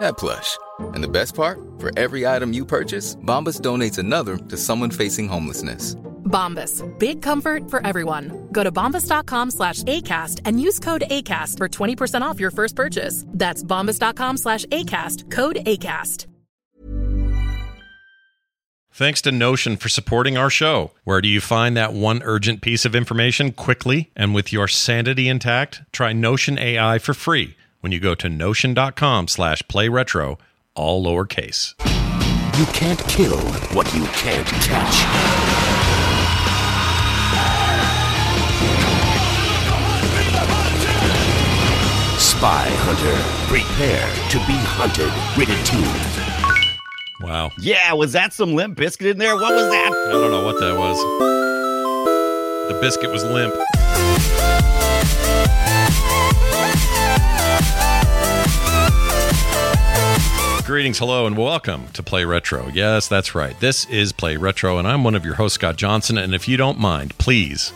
that plush. And the best part? For every item you purchase, Bombas donates another to someone facing homelessness. Bombas. Big comfort for everyone. Go to bombas.com slash ACAST and use code ACAST for 20% off your first purchase. That's bombas.com slash ACAST. Code ACAST. Thanks to Notion for supporting our show. Where do you find that one urgent piece of information quickly and with your sanity intact? Try Notion AI for free when you go to notion.com slash play retro, all lowercase. You can't kill what you can't catch. Spy Hunter, prepare to be hunted. Rated T. Wow. Yeah, was that some Limp Bizkit in there? What was that? I don't know what that was. The biscuit was limp. Greetings, hello, and welcome to Play Retro. Yes, that's right. This is Play Retro, and I'm one of your hosts, Scott Johnson. And if you don't mind, please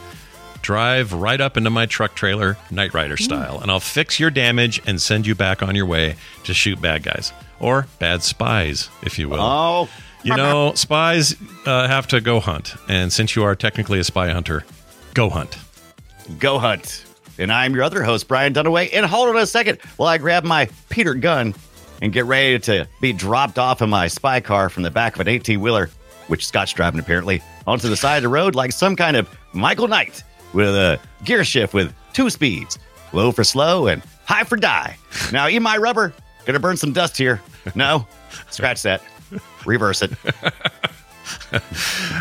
drive right up into my truck trailer, Knight Rider style, and I'll fix your damage and send you back on your way to shoot bad guys or bad spies, if you will. Oh, You know, spies uh, have to go hunt. And since you are technically a spy hunter, go hunt. go hunt. And I'm your other host, Brian Dunaway. And hold on a second while I grab my Peter gun and get ready to be dropped off in my spy car from the back of an 18 wheeler, which Scott's driving apparently, onto the side of the road like some kind of Michael Knight with a gear shift with two speeds low for slow and high for die. Now, eat my rubber. Gonna burn some dust here. No, scratch that. Reverse it.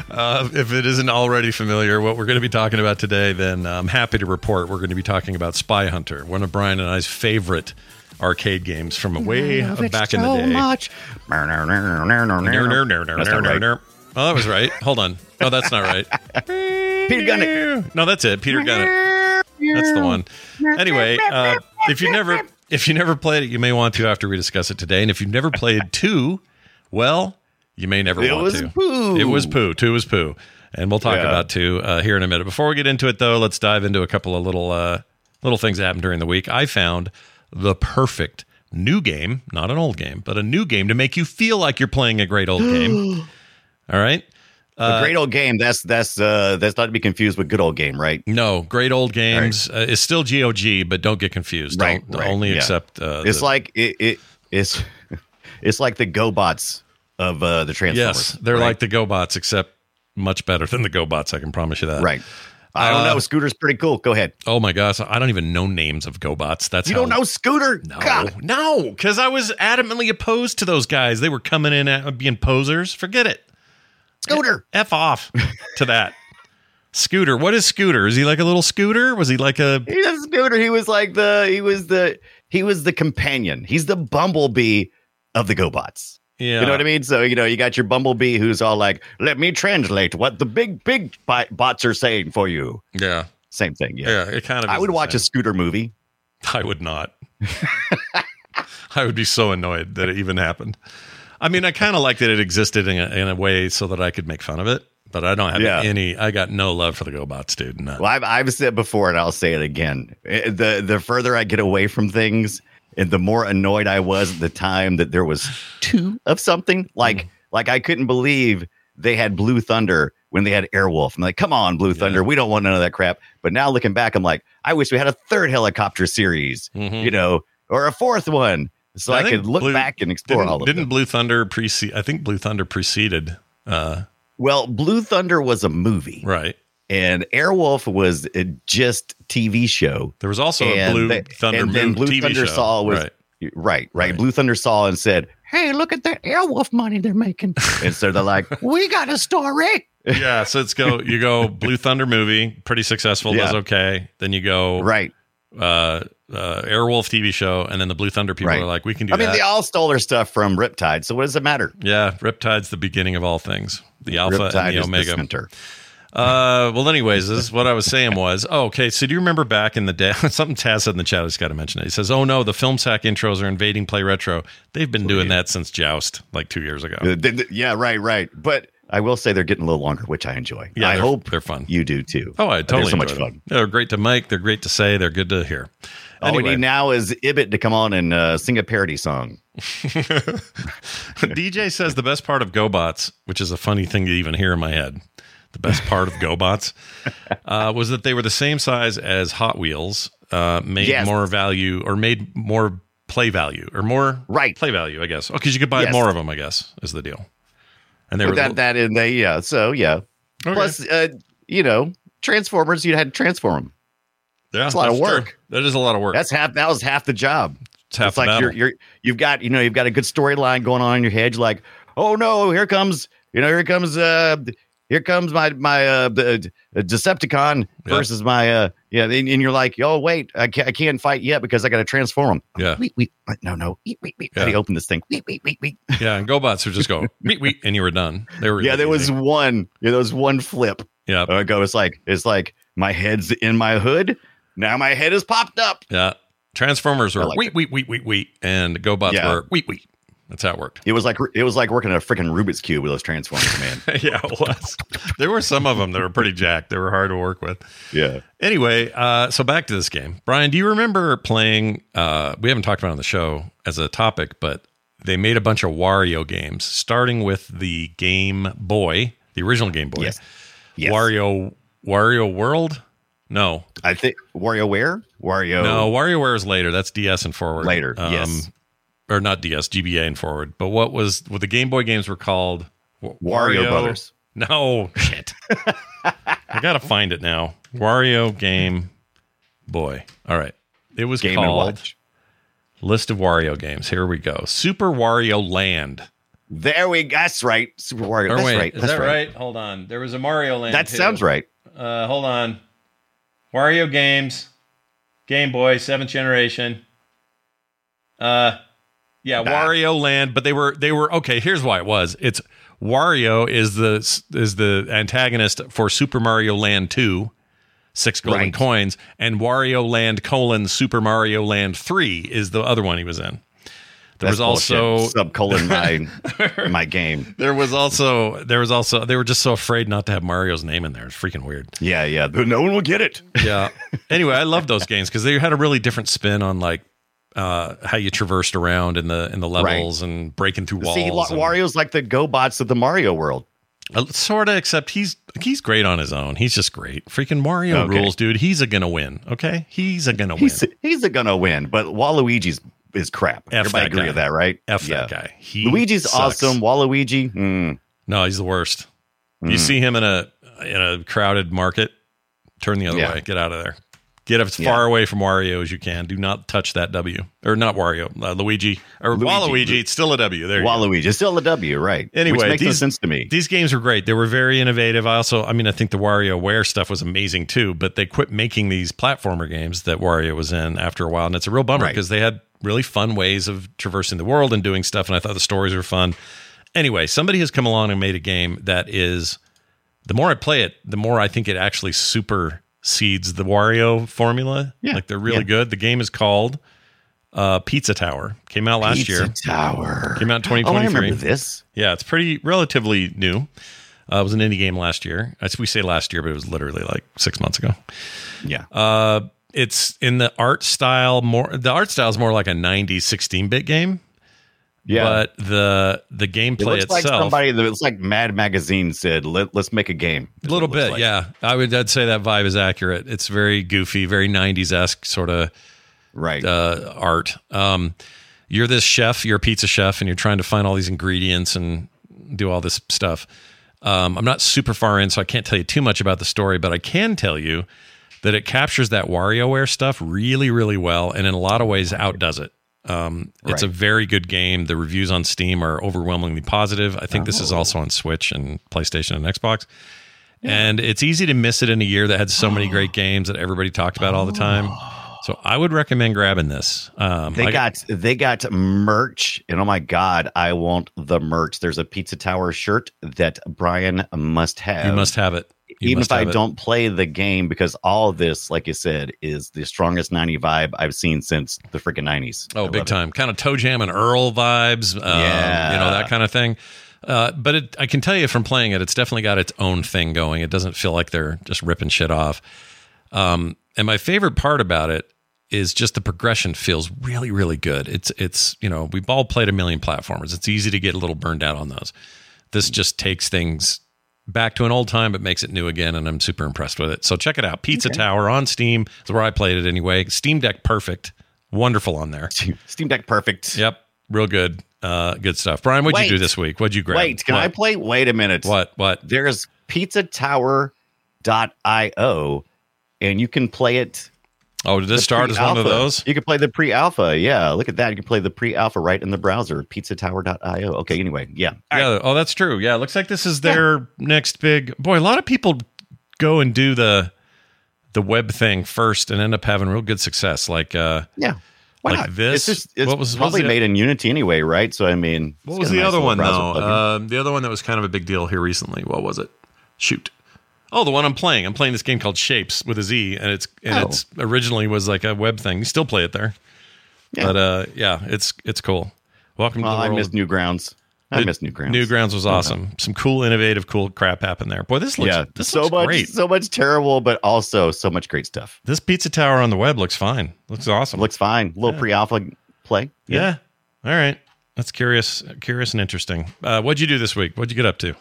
Uh, if it isn't already familiar, what we're going to be talking about today, then I'm happy to report we're going to be talking about Spy Hunter, one of Brian and I's favorite arcade games from way back in the day. much. That's not right. Oh, that was right. Hold on. Oh, that's not right. Peter Gunn. No, that's it. Peter Gunn. That's the one. Anyway, uh, if you never if you never played it, you may want to after we discuss it today. And if you've never played two, well, you may never It want was to. poo. It was poo. Two was poo. And we'll talk Yeah. about two uh, here in a minute. Before we get into it, though, let's dive into a couple of little uh, little things that happened during the week. I found the perfect new game, not an old game, but a new game to make you feel like you're playing a great old game. All right. a great old game. That's that's uh that's not to be confused with good old game, right? No, great old games uh, is still GOG, but don't get confused. Right, Don't right, only yeah. accept. Uh, It's the- like it, it it's it's like the GoBots of uh the Transformers. yes, they're right? like the GoBots, except much better than the GoBots. I can promise you that. right. I don't Uh, know. Scooter's pretty cool. Go ahead. Oh my gosh, I don't even know names of GoBots. That's You how, don't know Scooter? No, God. no, because I was adamantly opposed to those guys. They were coming in at being posers. Forget it. Scooter. F off to that. Scooter. What is Scooter? Is he like a little scooter? Was he like a He's a Scooter. He was like the he was the he was the companion. He's the bumblebee of the GoBots. Yeah? You know what I mean? So, you know, you got your bumblebee who's all like, let me translate what the big, big bi- bots are saying for you. Yeah, Same thing. Yeah. yeah. It kind of. I would watch same. a scooter movie. I would not. I would be so annoyed that it even happened. I mean, I kind of like that it existed in a, in a way so that I could make fun of it, but I don't have Yeah. any. I got no love for the GoBots, dude. No. Well, I've, I've said before, and I'll say it again. Eh, The the further I get away from things, and the more annoyed I was at the time that there was two of something. Like Mm. like I couldn't believe they had Blue Thunder when they had Airwolf. I'm like, come on, Blue Thunder, we don't want none of that crap. But now looking back, I'm like, I wish we had a third helicopter series, Mhm. you know, or a fourth one, so I, think could look Blue- back and explore all of it. didn't them. Blue Thunder precede? I think Blue Thunder preceded. Uh, Well, Blue Thunder was a movie, right. And Airwolf was a just TV show. There was also a Blue they- Thunder and then Blue TV Thunder show. saw was right. right, right, Right. Blue Thunder saw and said, hey, look at that Airwolf money they're making. and so they're like, we got a story. yeah. So it's go. You go Blue Thunder movie, pretty successful. Does okay. Then you go Right. uh, uh, Airwolf TV show, and then the Blue Thunder people Right. are like, we can do I mean, that. they all stole their stuff from Riptide. So what does it matter? yeah, Riptide's the beginning of all things. The alpha Riptide and the omega. center. Uh, well, anyways, this is what I was saying was, oh, okay. So do you remember back in the day? Something Taz said in the chat. I just got to mention it. He says, "Oh no, the film sack intros are invading Play Retro. They've been doing that since Joust, like two years ago. Uh, Yeah, right, right. But I will say they're getting a little longer, which I enjoy. Yeah, I hope they're fun. You do too. Oh, I totally They're so much them. fun. They're great to make. They're great to say. They're good to hear. All we need now is Ibit to come on and uh, sing a parody song. DJ says the best part of GoBots, which is a funny thing to even hear in my head, the best part of GoBots uh, was that they were the same size as Hot Wheels, uh, made Yes. more value or made more play value or more Right. play value, I guess. Oh, because you could buy Yes. more of them, I guess, is the deal. And they Put were that that in there, yeah. So yeah. Okay. Plus, uh, you know, Transformers. You had to transform them. yeah, it's a lot of that's true. work. That is a lot of work. That's half. That was half the job. It's half it's the like you're you're you've got you know you've got a good storyline going on in your head. You're like, oh no, here comes you know here comes uh here comes my my uh the, the Decepticon Yeah. versus my uh yeah and, and you're like oh wait I can't I can't fight yet because I got to transform him. Yeah. Wait wait no no wait wait wait. How do you open this thing? Wait wait wait wait. yeah, and GoBots would just go, meet, meet, and you were done. They were yeah, there was easy. one. Yeah, there was one flip. Yeah. I go. It's like it's like my head's in my hood. Now my head is popped up. Yeah. Transformers were I like wheat, wheat, wheat, wheat, wheat, and GoBots Yeah. were wheat, wheat. That's how it worked. It was like it was like working a freaking Rubik's cube with those transformers, man. yeah, it was. there were some of them that were pretty jacked. They were hard to work with. yeah. Anyway, uh, so back to this game. Brian, do you remember playing? Uh, we haven't talked about it on the show as a topic, but they made a bunch of Wario games, starting with the Game Boy, the original Game Boy. Yes. Yes. Wario, Wario World. No, I think WarioWare, Wario. no, WarioWare is later. That's DS and forward. Um, Later, yes. Or not DS, GBA and forward. But what was what the Game Boy games were called? Wa- Wario Brothers. No shit. I gotta find it now. Wario Game Boy. All right. It was Game and called Watch. List of Wario games. Here we go. Super Wario Land. There we. Go. That's right. Super Wario. That's wait, right. is That's that right. right? Hold on. There was a Mario Land. That too. sounds right. Uh, hold on. Wario games, Game Boy, seventh generation. Uh, yeah. Wario Land, but they were they were okay. Here's why it was. It's Wario is the is the antagonist for Super Mario Land Two, six golden Right. coins, and Wario Land colon Super Mario Land Three is the other one he was in. There That's was also subcolon my my game. there was also there was also they were just so afraid not to have Mario's name in there. It's freaking weird. Yeah, yeah. No one will get it. Yeah. anyway, I love those games because they had a really different spin on like uh, how you traversed around in the in the levels and breaking through walls. See, and- Wario's like the GoBots of the Mario world. Uh, sort of, except he's he's great on his own. He's just great. Freaking Mario Okay. rules, dude. He's a gonna win. Okay, he's a gonna win. He's he's a gonna win, but Waluigi's is crap. F Everybody agree guy. with that, right? F yeah. that guy. He Luigi's sucks. awesome. Waluigi, mm, No, he's the worst. You Mm. see him in a in a crowded market, turn the other Yeah. way. Get out of there. Get as Yeah. far away from Wario as you can. Do not touch that W. Or not Wario, uh, Luigi. Or Luigi. Waluigi. It's still a W. There you go. Waluigi is still a W, right? Anyway, Which makes no these- sense to me. These games were great. They were very innovative. I also, I mean, I think the WarioWare stuff was amazing too, but they quit making these platformer games that Wario was in after a while. And it's a real bummer Right. because they had really fun ways of traversing the world and doing stuff. And I thought the stories were fun. Anyway, somebody has come along and made a game that is, the more I play it, the more I think it actually supersedes the Wario formula. Yeah. Like they're really Yeah. good. The game is called uh, Pizza Tower. Came out last Pizza year. Tower Came out in Oh, I 2023. remember this. Yeah, it's pretty relatively new. Uh, it was an indie game last year. As we say last year, but it was literally like six months ago. Yeah. Uh, it's in the art style more. The art style is more like a '90s 16-bit game, yeah. but the the it gameplay looks like itself, somebody that it's like Mad Magazine said, Let, let's make a game. a little it looks bit, like. yeah. I would I'd say that vibe is accurate. It's very goofy, very '90s esque sort of Right. uh, art. Um, you're this chef, you're a pizza chef, and you're trying to find all these ingredients and do all this stuff. Um, I'm not super far in, so I can't tell you too much about the story, but I can tell you that it captures that WarioWare stuff really, really well, and in a lot of ways outdoes it. Um, it's a very good game. The reviews on Steam are overwhelmingly positive. I think this is also on Switch and PlayStation and Xbox. And it's easy to miss it in a year that had so many great games that everybody talked about all the time. So I would recommend grabbing this. Um, They I- got they got merch, and oh my god, I want the merch. There's a Pizza Tower shirt that Brian must have. you must have it. You even if I it. don't play the game, because all of this, like you said, is the strongest '90 vibe I've seen since the freaking '90s. Oh, I big love it. time. Kind of ToeJam and Earl vibes. Um, Yeah. You know, that kind of thing. Uh, but it, I can tell you from playing it, it's definitely got its own thing going. It doesn't feel like they're just ripping shit off. Um, and my favorite part about it is just the progression feels really, really good. It's, it's, you know, we've all played a million platformers. It's easy to get a little burned out on those. This just takes things back to an old time, but makes it new again. And I'm super impressed with it. So check it out. Pizza Tower on Steam. That's where I played it anyway. Steam Deck perfect. Wonderful on there. Steam Deck, perfect. Yep, real good, uh, good stuff. Brian, what'd you do this week? What'd you grab? Wait, can I play? Wait a minute. What? What? There's Pizza pizzatower.io, and you can play it. Oh, did this start as one of those? You can play the pre-alpha. Yeah, look at that. You can play the pre-alpha right in the browser. Pizzatower.io. Okay. Anyway, yeah. All right. Yeah. Oh, that's true. Yeah, it looks like this is their next big. Boy, a lot of people go and do the the web thing first and end up having real good success. Like, uh, Yeah. Why Like not? this? It's, just, it's What was- what was probably the- made in Unity anyway, right? So I mean, what was the nice other one though? plugin. Um, the other one that was kind of a big deal here recently. What was it? Shoot. Oh, the one I'm playing. I'm playing this game called Shapes with a Z, and it's and Oh. it's originally was like a web thing. You still play it there, Yeah. but uh, yeah, it's it's cool. Welcome Well, to the world. I miss Newgrounds. I miss Newgrounds. Newgrounds was awesome. Some cool, innovative, cool crap happened there. Boy, this looks yeah, this so looks much, great. so much terrible, but also so much great stuff. This pizza tower on the web looks fine. Looks awesome. Looks fine. little pre-alpha play. yeah. All right. That's curious, curious and interesting. Uh, what'd you do this week? What'd you get up to?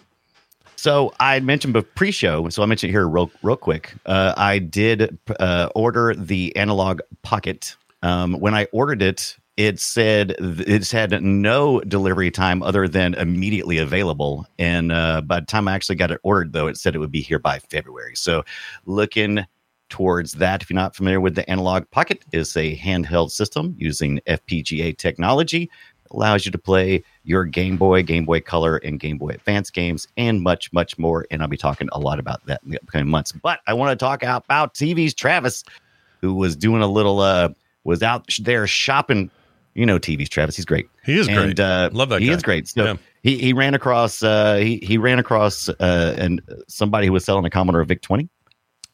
So I mentioned pre-show, so I mentioned it here real, real quick. Uh, I did uh, order the Analogue Pocket. Um, when I ordered it, it said it's had no delivery time other than immediately available. And uh, by the time I actually got it ordered, though, it said it would be here by February. So looking towards that, if you're not familiar with the Analogue Pocket, is a handheld system using FPGA technology allows you to play your Game Boy, Game Boy Color, and Game Boy Advance games, and much, much more. And I'll be talking a lot about that in the upcoming months. But I want to talk about TV's Travis, who was doing a little, uh, was out there shopping. You know, TV's Travis. He's great. He is and, great. Uh, Love that He guy. is great. So Yeah. he he ran across uh, he he ran across uh, and somebody who was selling a Commodore VIC twenty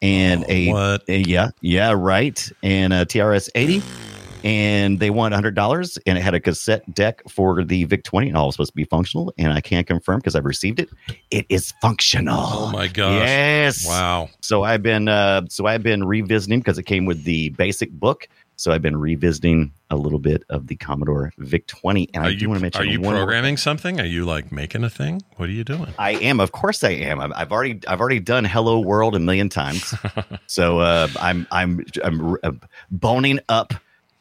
and a Oh, What? uh, yeah, yeah, right. And a TRS 80. And they won $100 and it had a cassette deck for the VIC 20 and all was supposed to be functional. And I can't confirm because I've received it. It is functional. Oh my gosh. Yes. Wow. So I've been uh so I've been revisiting because it came with the basic book. So I've been revisiting a little bit of the Commodore VIC 20. And Are I do you want to mention are you one more- programming something? Are you like making a thing? What are you doing? I am, of course, I am. I've, I've already, I've already done "Hello World" a million times, so uh, I'm, I'm, I'm uh, boning up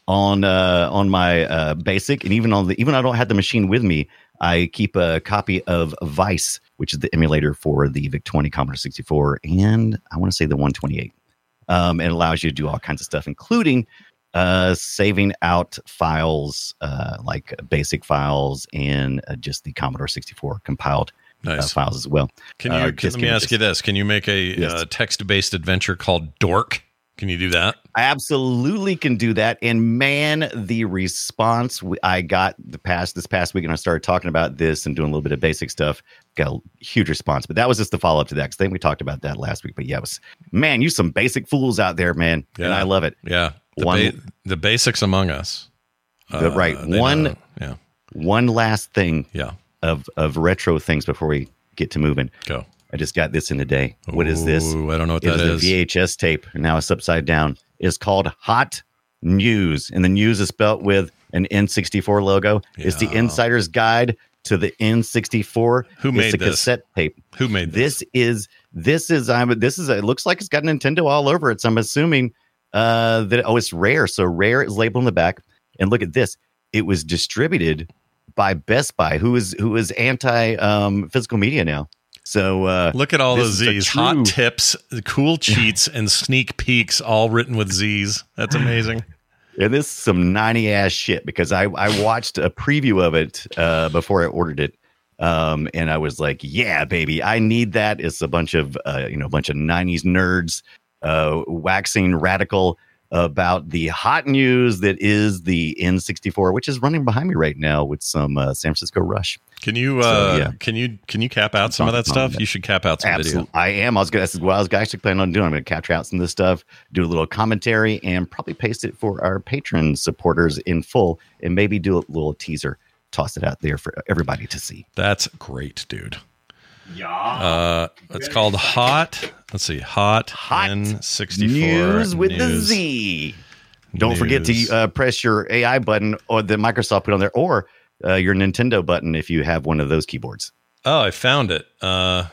on, uh, on my uh, basic, and even on the, even though I don't have the machine with me, I keep a copy of Vice, which is the emulator for the VIC 20 Commodore 64, and I want to say the 128. Um, it allows you to do all kinds of stuff, including uh, saving out files uh, like basic files and uh, just the Commodore 64 compiled uh, Nice. files as well. Can you? Uh, can, let me ask you this: Can you make a Yes. uh, text-based adventure called Dork? Can you do that? I absolutely can do that. And man, the response I got the past this past week, and I started talking about this and doing a little bit of basic stuff. Got a huge response, but that was just the follow up to that. Because I think we talked about that last week. But yeah, it was man, you some basic fools out there, man, and I love it. Yeah. The, One- ba- the basics among us. The- right. Uh, one- know. Yeah. One last thing Yeah. of of retro things before we get to moving. Go. I just got this in today. What is this? Ooh, I don't know what It that is a VHS tape. Now it's upside down. It's called Hot News, and the news is spelt with an N64 logo. It's the insider's guide to the N64. Who it's made a this? cassette tape. Who made this? This is this is I'm this is it looks like it's got Nintendo all over it. So I'm assuming uh that oh it's rare. So rare is labeled on the back. And look at this. It was distributed by Best Buy, who is who is anti um physical media now. So uh Look at all those Z's. true- Hot tips, cool cheats, and sneak peeks all written with Z's. That's amazing. And this is some 90 ass shit because I, I watched a preview of it uh, before I ordered it. Um, and I was like, yeah, baby, I need that. It's a bunch of, uh, you know, a bunch of 90s nerds uh, waxing radical about the hot news that is the N64, which is running behind me right now with some uh, San Francisco Rush. Can you uh, So, yeah. can you can you cap out some of that stuff? that. You should cap out some Absolutely. video. I am. I was going to, what I was actually planning on doing. I'm going to capture out some of this stuff, do a little commentary, and probably paste it for our patron supporters in full, and maybe do a little teaser, toss it out there for everybody to see. That's great, dude. Yeah. Uh, it's called Hot. Let's see, Hot, Hot N64 News with the Z. Don't forget to uh, press your AI button or the Microsoft put on there, or uh, your Nintendo button if you have one of those keyboards. Oh, I found it. Uh,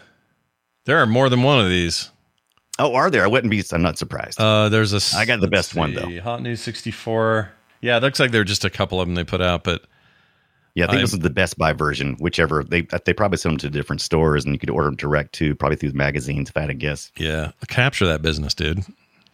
there are more than one of these. Oh, are there? I wouldn't be. I'm not surprised. Uh, there's a. I got the best one, though. Hot News 64. Yeah, it looks like there are just a couple of them they put out, but yeah, I think I'm- this is the Best Buy version. Whichever they they probably send them to different stores, and you could order them direct too, probably through magazines. If I had to guess. yeah, capture that business, dude.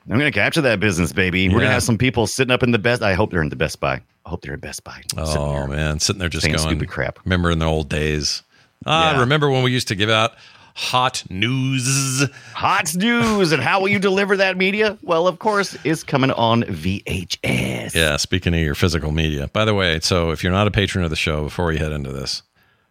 I'm going to capture that business, baby. We're gonna have some people sitting up in the best. I hope they're in the Best Buy. I hope they're in Best Buy. Sitting Oh there. man, sitting there just going stupid crap. Remember in the old days? Ah, Yeah. remember when we used to give out hot news? Hot news and how will you deliver that media? Well, of course, it's coming on VHS. Yeah, speaking of your physical media. By the way, so if you're not a patron of the show, before we head into this,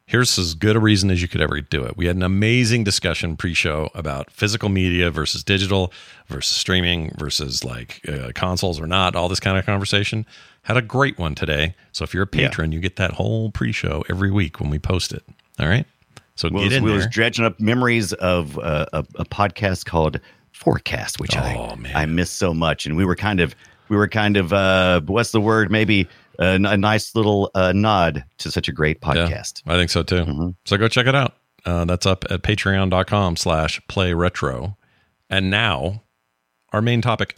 here's as good a reason as you could ever do it. We had an amazing discussion pre-show about physical media versus digital versus streaming versus like uh, consoles or not, all this kind of conversation. Had a great one today. So if you're a Yeah. patron, you get that whole pre-show every week when we post it. All right? So We get was, in there. dredging up memories of uh, a, a podcast called Forecast, which Oh, I man. I miss so much, and we were kind of we were kind of uh, what's the word? Maybe a nice little uh, nod to such a great Yeah, podcast. I think so too. Mm-hmm. So go check it out. Uh, that's up at patreon.com slash play retro. And now, our main topic.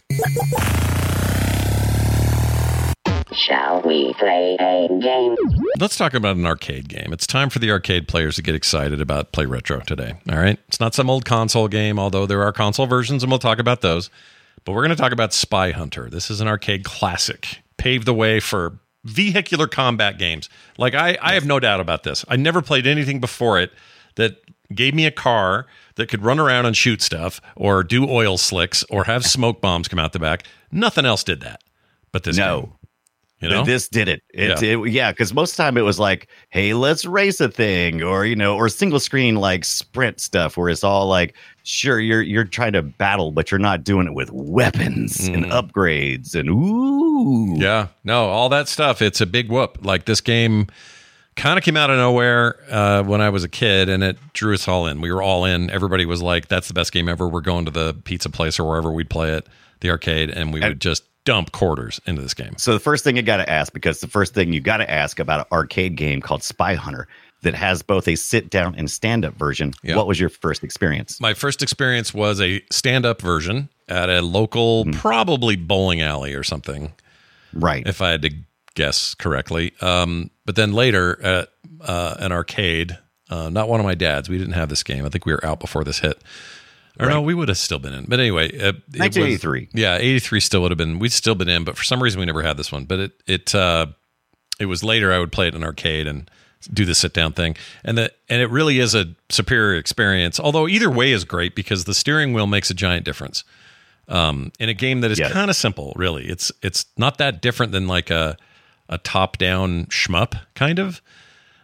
Shall we play a game? Let's talk about an arcade game. It's time for the arcade players to get excited about Play Retro today. All right. It's not some old console game, although there are console versions, and we'll talk about those. But we're going to talk about Spy Hunter. This is an arcade classic, paved the way for vehicular combat games. Like, I, I have no doubt about this. I never played anything before it that gave me a car that could run around and shoot stuff or do oil slicks or have smoke bombs come out the back. Nothing else did that. But this No. game, you know? This did it. It, Yeah. it yeah, because most of the time it was like, hey, let's race a thing, or you know, or single screen like sprint stuff, where it's all like, sure, you're you're trying to battle, but you're not doing it with weapons and upgrades and ooh, Yeah, no, all that stuff. It's a big whoop. Like this game kind of came out of nowhere uh, when I was a kid, and it drew us all in. We were all in. Everybody was like, "That's the best game ever." We're going to the pizza place or wherever we'd play it, the arcade, and we would just dump quarters into this game. So the first thing you got to ask, because the first thing you got to ask about an arcade game called Spy Hunter that has both a sit down and stand up version. Yeah. What was your first experience? My first experience was a stand-up version at a local, probably bowling alley or something. Right. if I had to guess correctly. Um, but then later at uh, an arcade, uh, not one of my dad's, we didn't have this game. I think we were out before this hit. Or no, we would have still been in. But anyway, uh, it was- 1983. yeah, eighty three still would have been. We'd still been in, but for some reason we never had this one. But it it uh, it was later. I would play it in arcade and do the sit down thing, and the and it really is a superior experience. Although either way is great because the steering wheel makes a giant difference. Um, in a game that is Yeah. kind of simple, really, it's it's not that different than like a a top down shmup kind of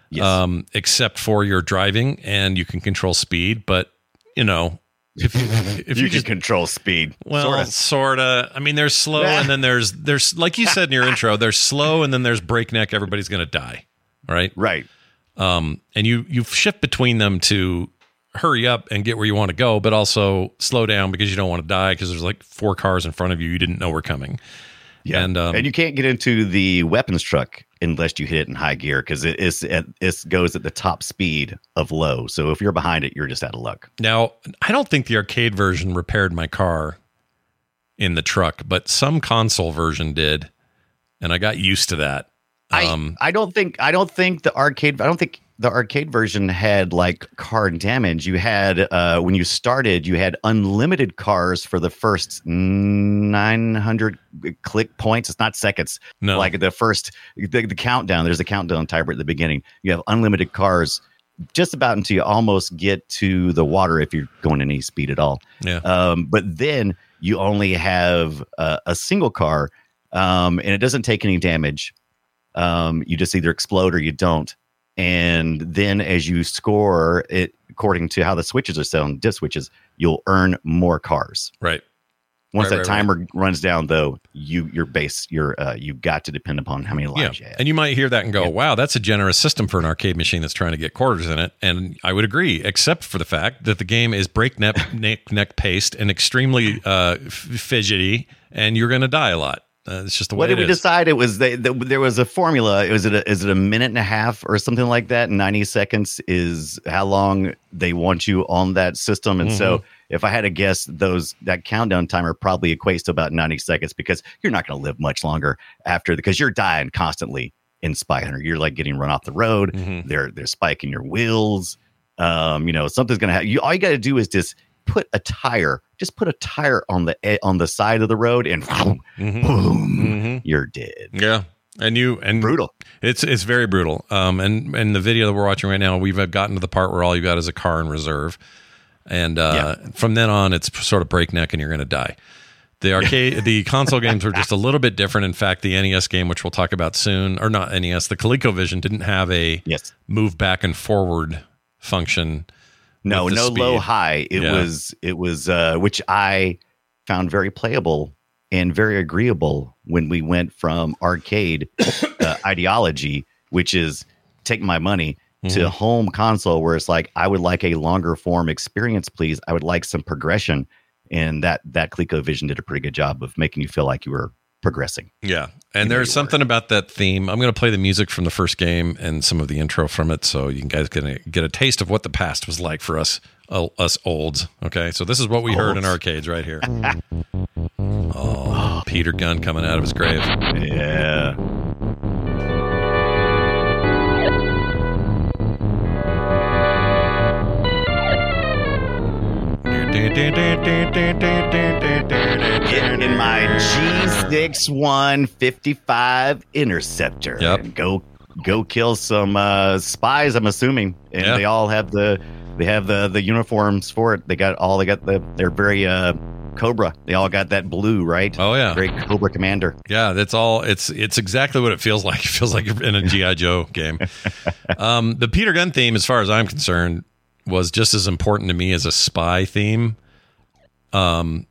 Yes. um, except for your driving and you can control speed. But you know, if if you you can just control speed. well, Sorta. sorta. I mean, there's slow, and then there's there's like you said in your intro, there's slow, and then there's breakneck. Everybody's gonna die, right? Right. Um, and you you shift between them to hurry up and get where you want to go, but also slow down because you don't want to die because there's like four cars in front of you you didn't know were coming. Yeah, And, and, um, you can't get into the weapons truck unless you hit it in high gear because it is at, it goes at the top speed of low. So if you're behind it, you're just out of luck. Now, I don't think the arcade version repaired my car in the truck, but some console version did, and I got used to that. Um, I I don't think I don't think the arcade I don't think the arcade version had like car damage. You had uh, when you started, you had unlimited cars for the first nine hundred click points. It's not seconds. No. like the first the, the countdown. There's a countdown timer at the beginning. You have unlimited cars just about until you almost get to the water if you're going any speed at all. Yeah. Um, but then you only have uh, a single car, um, and it doesn't take any damage. Um, you just either explode or you don't. And then as you score it, according to how the switches are selling diff switches, you'll earn more cars. Right. Once Right, that right, timer runs down, though, you your base your uh, you got to depend upon how many Yeah. lives you have. And you might hear that and go, wow, that's a generous system for an arcade machine that's trying to get quarters in it. And I would agree, except for the fact that the game is breakneck neck, neck paced and extremely uh, f- fidgety, and you're going to die a lot. Uh, it's just the way what did we is. decide? It was the, the, there was a formula. Was it a, is it a minute and a half or something like that? Ninety seconds is how long they want you on that system. And so, Mm-hmm. if I had to guess, those that countdown timer probably equates to about ninety seconds because you're not going to live much longer after because you're dying constantly in Spy Hunter. You're like getting run off the road. Mhm. They're they're spiking your wheels. Um, you know something's going to happen. You all you got to do is just put a tire. Just put a tire on the e- on the side of the road and Mhm. boom, Mhm. you're dead. Yeah. And you and Brutal. It's it's very brutal. Um, and and the video that we're watching right now, we've gotten to the part where all you got is a car in reserve, and uh, from then on, it's sort of breakneck, and you're going to die. The arcade, the console games were just a little bit different. In fact, the NES game, which we'll talk about soon, or not NES, the ColecoVision didn't have a Yes. move back and forward function. No, no low high. It Yeah. was it was uh which I found very playable and very agreeable when we went from arcade uh, ideology, which is take my money Mm-hmm. to home console where it's like I would like a longer form experience, please. I would like some progression. And that that ColecoVision did a pretty good job of making you feel like you were progressing. Yeah, and there's something about that theme. I'm going to play the music from the first game and some of the intro from it, so you guys can get a taste of what the past was like for us, uh, us olds. Okay, so this is what we heard in arcades right here. oh, Peter Gunn coming out of his grave. Yeah. in my G6155 Interceptor. Yep. And go go kill some uh, spies. I'm assuming, and Yeah. they all have the they have the the uniforms for it. They got all they got the they're very uh, Cobra. They all got that blue, right? Oh yeah, Very Cobra Commander. Yeah, that's all. It's it's exactly what it feels like. It feels like you're in a GI Joe game. Um, the Peter Gunn theme, as far as I'm concerned, was just as important to me as a spy theme. Um,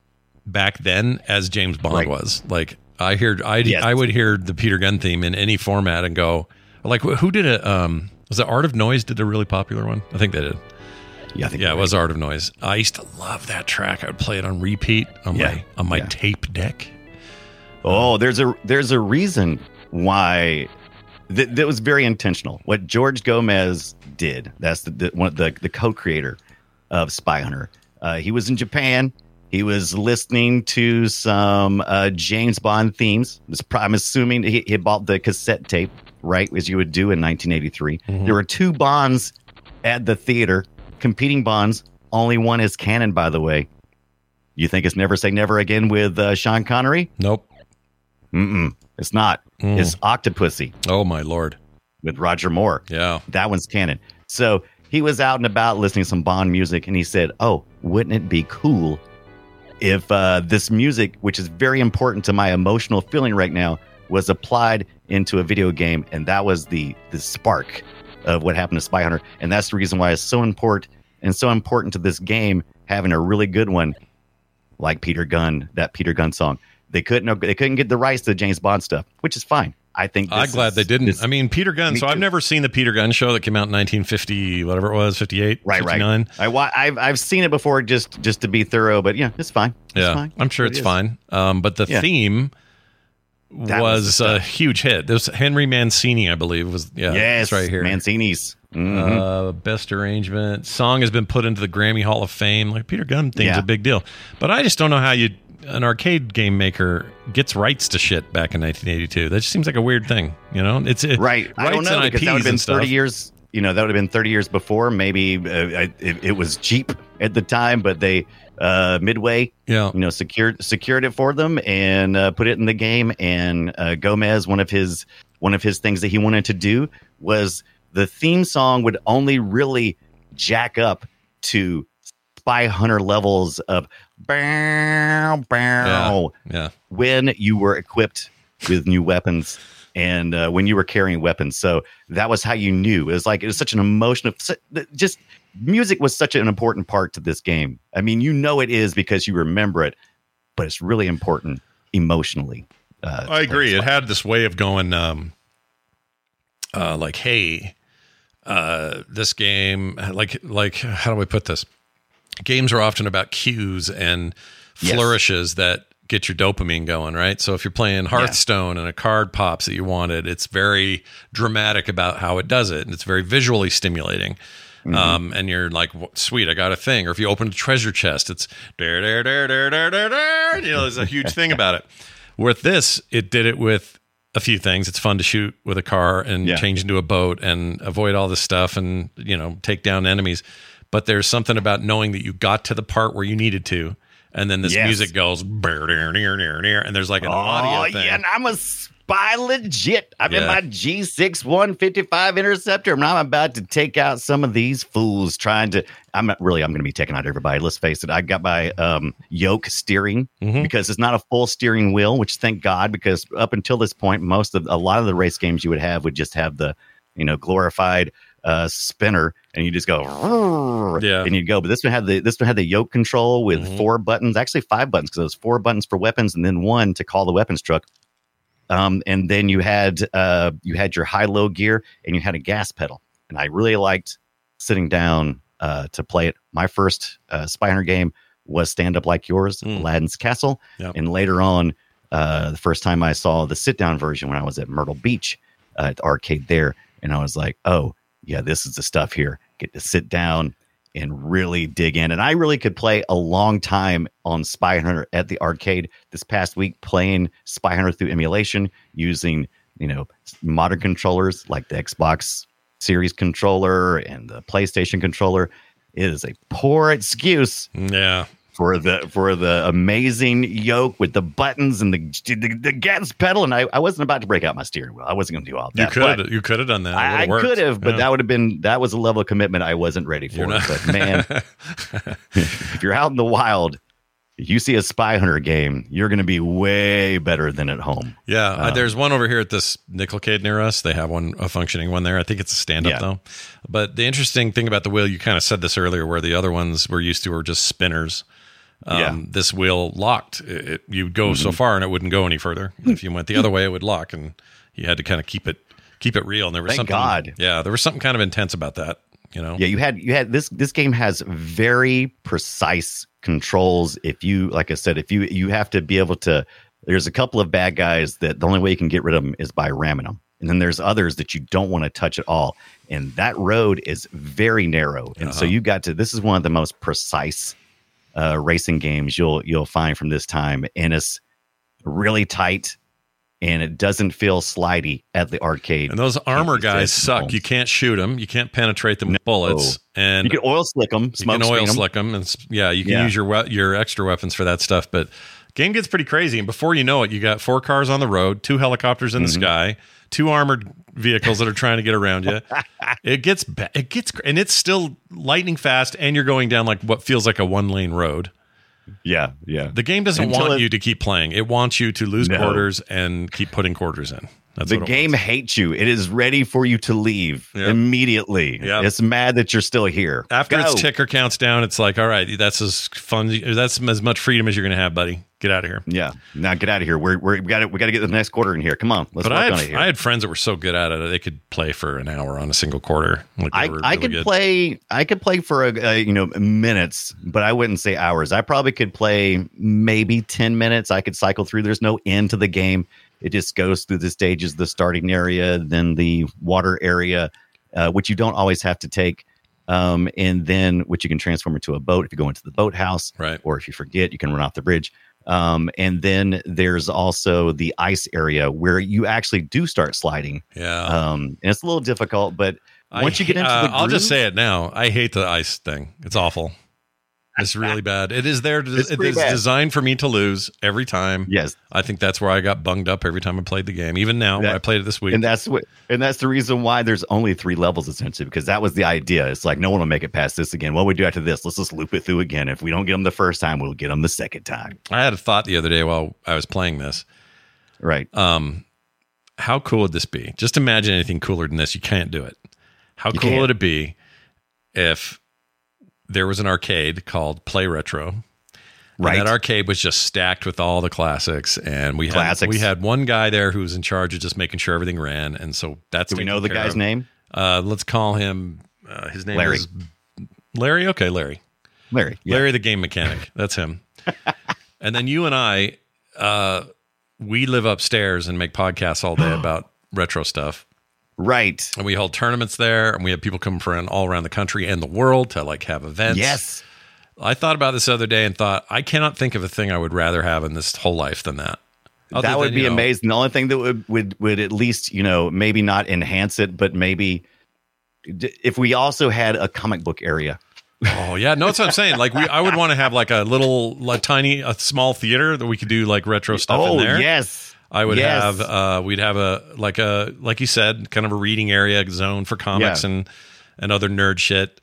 back then, as James Bond Right. was. Like I hear, I Yes. I would hear the Peter Gunn theme in any format and go, like, who did it? Um, was it Art of Noise? Did a really popular one? I think they did. Yeah, I think Yeah, you're it was Art of Noise. I used to love that track. I would play it on repeat on Yeah. my on my Yeah. tape deck. Oh, there's a there's a reason why th- that was very intentional. What George Gomez did, that's the, the one the the co-creator of Spy Hunter. Uh, he was in Japan. He was listening to some uh, James Bond themes. I'm assuming he, he bought the cassette tape, right, as you would do in 1983. There were two Bonds at the theater, competing Bonds. Only one is canon, by the way. You think it's Never Say Never Again with uh, Sean Connery? Nope. Mm-mm, it's not. Mm. It's Octopussy Oh my lord. with Roger Moore. Yeah. That one's canon. So he was out and about listening to some Bond music, and he said, "Oh, wouldn't it be cool if uh, this music, which is very important to my emotional feeling right now, was applied into a video game?" And that was the the spark of what happened to Spy Hunter, and that's the reason why it's so important and so important to this game having a really good one like Peter Gunn, that Peter Gunn song. They couldn't they couldn't get the rights to the James Bond stuff, which is fine. I think I'm glad is- they didn't. this- I mean, Peter Gunn. Me So I've never seen the Peter Gunn show that came out in 1950, whatever it was, 58, right, 59. right. I, I've I've seen it before just just to be thorough, but yeah, it's fine. It's Yeah, fine. I'm sure It it's is. fine. Um, but the Yeah. theme That was a huge hit. This Henry Mancini, I believe, was yeah, yes, it's right here. Mancini's. Mhm. Uh, best arrangement song has been put into the Grammy Hall of Fame. Like Peter Gunn thing's Yeah. a big deal, but I just don't know how you an arcade game maker gets rights to shit back in 1982. That just seems like a weird thing, you know? It's it, right. I don't know because that would have been thirty years. you know, that would have been 30 years before. Maybe uh, it, it was cheap at the time, but they uh, Midway, Yeah. you know, secured secured it for them and uh, put it in the game. And uh, Gomez, one of his one of his things that he wanted to do was the theme song would only really jack up to spy hunter levels of bow bow Yeah. when you were equipped with new weapons and uh, when you were carrying weapons. So that was how you knew. It was like it was such an emotional, just music was such an important part to this game. I mean, you know it is because you remember it, but it's really important emotionally. Uh, I agree. It had this way of going, um, uh, like, hey, uh, this game, like, like, how do I put this? Games are often about cues and Yes. flourishes that get your dopamine going, right? So if you're playing Hearthstone and a card pops that you wanted, it's very dramatic about how it does it, and it's very visually stimulating. Um, and you're like, sweet, I got a thing. Or if you open a treasure chest, it's there, there, there, there, there, there, there. You know, there's a huge thing about it. With this, it did it with a few things. It's fun to shoot with a car and Yeah. change into a boat and avoid all this stuff and you know take down enemies. But there's something about knowing that you got to the part where you needed to, and then this Yes. music goes near, near, near, near," and there's like an Oh, audio thing. yeah, and I'm a spy legit. I'm in my G6 155 interceptor, and I'm about to take out some of these fools trying to. I'm not really. I'm going to be taking out everybody. Let's face it. I got my um, yoke steering Mhm. because it's not a full steering wheel, which thank God, because up until this point, most of a lot of the race games you would have would just have the you know glorified uh, spinner, and you just go Yeah. and you go. But this one had the this one had the yoke control with Mhm. four buttons, actually five buttons, because it was four buttons for weapons and then one to call the weapons truck. Um, and then you had uh, you had your high low gear and you had a gas pedal. And I really liked sitting down uh, to play it. My first uh, Spy Hunter game was Stand Up Like Yours, Mm. Aladdin's Castle. Yep. And later on, uh, the first time I saw the sit down version when I was at Myrtle Beach uh, at the arcade there, and I was like, oh, yeah, this is the stuff here. Get to sit down and really dig in. And I really could play a long time on Spy Hunter at the arcade this past week, playing Spy Hunter through emulation using, you know, modern controllers like the Xbox Series controller and the PlayStation controller. It is a poor excuse yeah, for the for the amazing yoke with the buttons and the the, the gas pedal. And I, I wasn't about to break out my steering wheel. I wasn't going to do all that. you could you could have done that. I, I could have, but Yeah. that would have been that was a level of commitment I wasn't ready for. But man, if you're out in the wild, you see a spy hunter game, you're going to be way better than at home. Yeah, Um, there's one over here at this Nickelcade near us. They have one a functioning one there. I think it's a stand up Yeah. though. But the interesting thing about the wheel, you kind of said this earlier, where the other ones we're used to are just spinners. Um, Yeah. Mm-hmm. This wheel locked. It, it, you'd go so far and it wouldn't go any further. if you went the other way, it would lock, and you had to kind of keep it keep it real. And there was Thank something. God. Yeah, there was something kind of intense about that. You know. Yeah, you had you had this this game has very precise controls. If you like I said, if you you have to be able to there's a couple of bad guys that the only way you can get rid of them is by ramming them. And then there's others that you don't want to touch at all. And that road is very narrow. And so Uh-huh. you got to this is one of the most precise uh, racing games you'll you'll find from this time. And it's really tight and it doesn't feel slidey at the arcade. And those armor guys suck. You can't shoot them. You can't penetrate them with bullets. And you can oil slick them, You can oil slick them, and yeah, you can Yeah. use your we- your extra weapons for that stuff. But game gets pretty crazy, and before you know it, you got four cars on the road, two helicopters in the Mm-hmm. sky, two armored vehicles that are trying to get around you. it gets ba- it gets and it's still lightning fast, and you're going down like what feels like a one lane road. Yeah, yeah. The game doesn't Until want it- you to keep playing; it wants you to lose No. quarters and keep putting quarters in. That's the game hates you. It is ready for you to leave Yep. immediately. Yep. It's mad that you're still here. After Go. its ticker counts down, it's like, all right, that's as fun. That's as much freedom as you're going to have, buddy. Get out of here. Yeah. Now get out of here. We're, we're, we got to we got to get the next quarter in here. Come on. Let's but work I on had. I had friends that were so good at it they could play for an hour on a single quarter. Like I, were I could good. play I could play for a, a you know minutes, but I wouldn't say hours. I probably could play maybe 10 minutes. I could cycle through. There's no end to the game. It just goes through the stages, the starting area, then the water area, uh, which you don't always have to take. Um, and then which you can transform into a boat if you go into the boathouse, Right. Or if you forget, you can run off the bridge. Um, and then there's also the ice area where you actually do start sliding Yeah. um, and it's a little difficult, but Once you get into uh, the I'll just say it now. I hate the ice thing. It's awful. It's really bad. It is there. It's it is bad. designed for me to lose every time. Yes. I think that's where I got bunged up every time I played the game. Even now, That- I played it this week. And that's what, and that's the reason why there's only three levels essentially, because that was the idea. It's like no one will make it past this again. What we do after this? Let's just loop it through again. If we don't get them the first time, we'll get them the second time. I had a thought the other day while I was playing this. Right. Um, how cool would this be? Just imagine anything cooler than this. You can't do it. How You cool can't. would it be if there was an arcade called Play Retro? And Right. that arcade was just stacked with all the classics, and we had we had one guy there who was in charge of just making sure everything ran. And so that's Do we know the guy's of. name? Uh, let's call him. Uh, his name Larry. is Larry. Okay, Larry. Larry. Yeah. Larry the game mechanic. That's him. and then you and I, uh, we live upstairs and make podcasts all day about retro stuff. Right. And we hold tournaments there, and we have people come from all around the country and the world to like have events. Yes. I thought about this the other day and thought I cannot think of a thing I would rather have in this whole life than that. Other that would than, be know, amazing. The only thing that would, would would at least you know maybe not enhance it, but maybe d- if we also had a comic book area. Oh yeah, no, that's what I'm saying. Like we, I would want to have like a little, like tiny, a small theater that we could do like retro stuff oh in there. yes, I would Yes. have uh we'd have a like a like you said, kind of a reading area zone for comics Yeah. and and other nerd shit.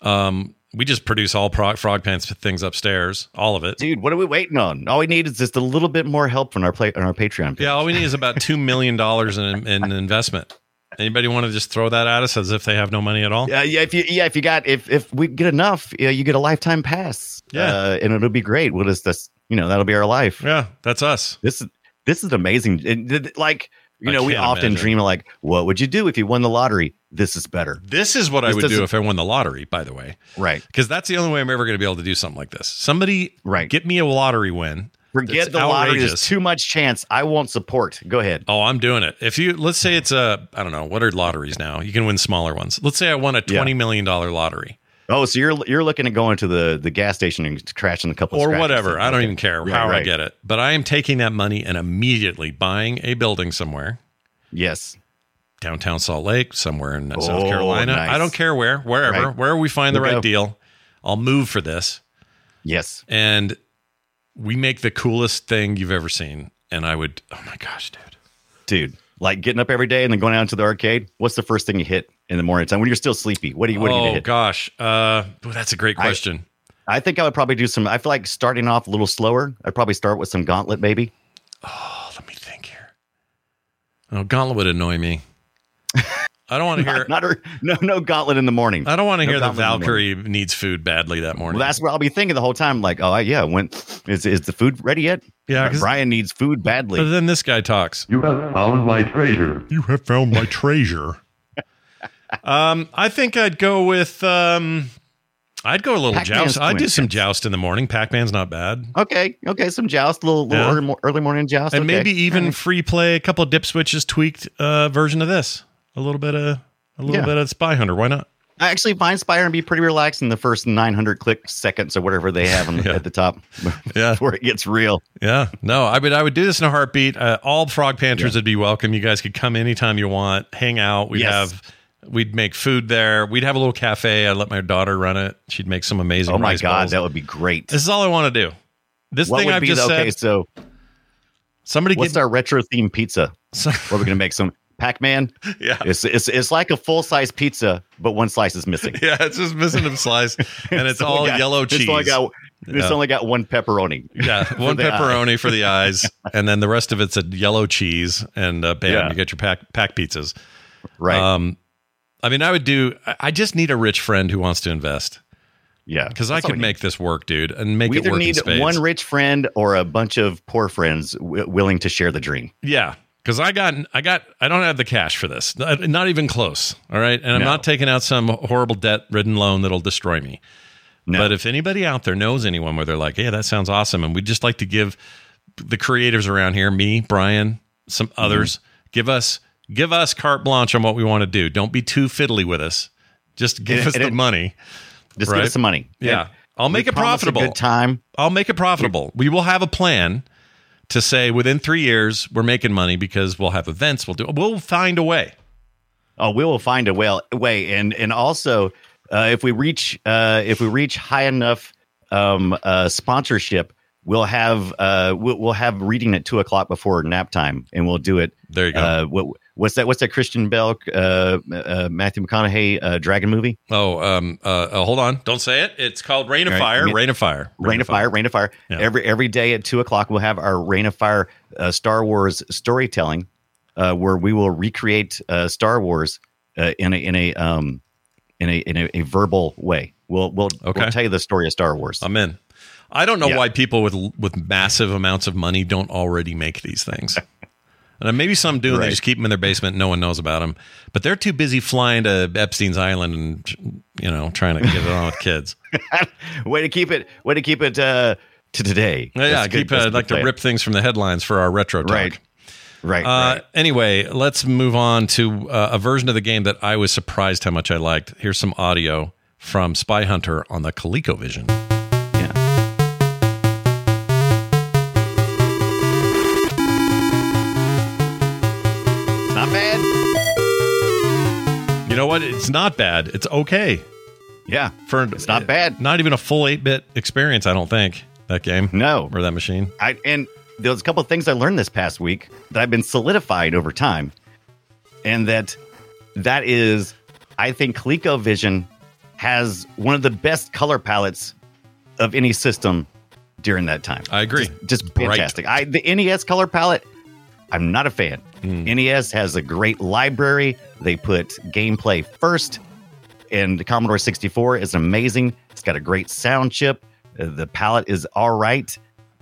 Um we just produce all pro- frog pants things upstairs, all of it. dude. What are we waiting on? All we need is just a little bit more help from our play on our Patreon. Page. Yeah, all we need is about 2 million dollars in in investment. Anybody want to just throw that at us as if they have no money at all? Yeah, yeah. If you yeah, if you got if if we get enough, yeah, you get a lifetime pass. Yeah. uh, and it'll be great. We'll just this, you know, that'll be our life. Yeah, that's us. This is this is amazing. And, like you know, we often imagine. dream of like, what would you do if you won the lottery? This is better. This is what I would do if I won the lottery, by the way. Right. Because that's the only way I'm ever going to be able to do something like this. Somebody Right. get me a lottery win. Forget the lottery. There's too much chance. I won't support. Go ahead. Oh, I'm doing it. If you let's say it's a I don't know what are lotteries now. You can win smaller ones. Let's say I won a Yeah. twenty million dollar lottery Oh, so you're you're looking at going to the the gas station and crashing a couple or whatever. I don't even care Right, how I get it. But I am taking that money and immediately buying a building somewhere, Yes. downtown Salt Lake, somewhere in South Oh, Carolina. nice. I don't care where, wherever, Right. wherever we find the We'll right go. deal. I'll move for this, Yes. and we make the coolest thing you've ever seen. And I would, oh my gosh, dude. Dude, like getting up every day and then going out to the arcade. What's the first thing you hit in the morning time when you're still sleepy? What do you what do you oh hit? gosh, uh, well, that's a great I- question. I think I would probably do some. I feel like starting off a little slower. I'd probably start with some Gauntlet, maybe. Oh, let me think here. Oh, Gauntlet would annoy me. I don't want to hear. Not, not a, no no Gauntlet in the morning. I don't want to No hear that Gauntlet in the morning. Valkyrie needs food badly that morning. Well, that's what I'll be thinking the whole time. Like, oh yeah, when is is the food ready yet? Yeah, Brian needs food badly. but then this guy talks. You have found my treasure. You have found my treasure. um, I think I'd go with. Um, I'd go a little Pac-Man's joust. I'd do some joust in the morning. Pac Man's not bad. Okay, okay, some joust, little, little Yeah. early, early morning joust, and okay. maybe even free play a couple of dip switches tweaked uh, version of this. A little bit of a little Yeah. bit of Spy Hunter. Why not? I actually find Spire and be pretty relaxed in the first 900 click seconds or whatever they have on, Yeah. at the top Yeah. before it gets real. Yeah, no, I would I would do this in a heartbeat. Uh, all Frog Panthers would be welcome. You guys could come anytime you want, hang out. We'd Yes. have we'd make food there. We'd have a little cafe. I'd let my daughter run it. She'd make some amazing. Oh my god, that would be great. This is all I want to do. This what thing would I've be just the, okay? said. So Somebody what's get our retro themed pizza? so- What we're gonna make some Pac Man. yeah. It's, it's it's like a full size pizza, but one slice is missing. Yeah, it's just missing a slice, and it's all got- yellow It's cheese. only got, it's Yeah. only got one pepperoni. yeah, one the eye. pepperoni for the eyes, and then the rest of it's a yellow cheese, and uh, bam, Yeah. you get your pack pack pizzas. Right. Um, I mean, I would do. I- just need a rich friend who wants to invest yeah. because I could make this work, dude, and make We it either work in need spades. one rich friend or a bunch of poor friends w- willing to share the dream. Yeah, because I got, I got, I don't have the cash for this. Not, not even close. All right, and I'm No. not taking out some horrible debt-ridden loan that'll destroy me. No. But if anybody out there knows anyone where they're like, "Hey, that sounds awesome," and we'd just like to give the creators around here, me, Brian, some Mm-hmm. others, give us give us carte blanche on what we want to do. Don't be too fiddly with us. Just give And- us and the it- money. Just Right. give us the money. Yeah. I'll make it profitable. Good time. I'll make it profitable. We will have a plan to say within three years we're making money because we'll have events. We'll do. We'll find a way. Oh, we will find a well way, and and also uh, if we reach uh, if we reach high enough um, uh, sponsorship, we'll have uh, we'll, we'll have reading at two o'clock before nap time, and we'll do it. There you go. Uh, what, what's that? What's that Christian Bale, uh, uh, Matthew McConaughey uh, dragon movie? Oh, um, uh, uh, hold on. Don't say it. It's called Reign of right, Fire. Reign of Fire. Reign of Fire, Reign of Fire. Yeah. Every every day at two o'clock, we'll have our Reign of Fire uh, Star Wars storytelling, uh, where we will recreate uh, Star Wars uh, in a in a um in a in a, a verbal way. We'll we'll, Okay. we'll tell you the story of Star Wars. I'm in. I don't know Yeah. why people with with massive amounts of money don't already make these things. And maybe some do, and they just keep them in their basement. No one knows about them, but they're too busy flying to Epstein's Island and you know trying to get it on with kids. way to keep it. Way to keep it uh, to today. Yeah, good- keep. Uh, a I'd like good to rip things from the headlines for our retro talk. Right. Right. Uh, right. Anyway, let's move on to uh, a version of the game that I was surprised how much I liked. Here's some audio from Spy Hunter on the ColecoVision. Know what? It's not bad. It's okay Yeah. for It's not bad. Not even a full eight bit experience. I don't think that game No. or that machine. I and there's a couple of things I learned this past week that I've been solidified over time, and that that is, I think ColecoVision has one of the best color palettes of any system during that time. I agree. Just, just fantastic. I the NES color palette, I'm not a fan. Hmm. NES has a great library. They put gameplay first, and the Commodore 64 is amazing. It's got a great sound chip. The palette is all right.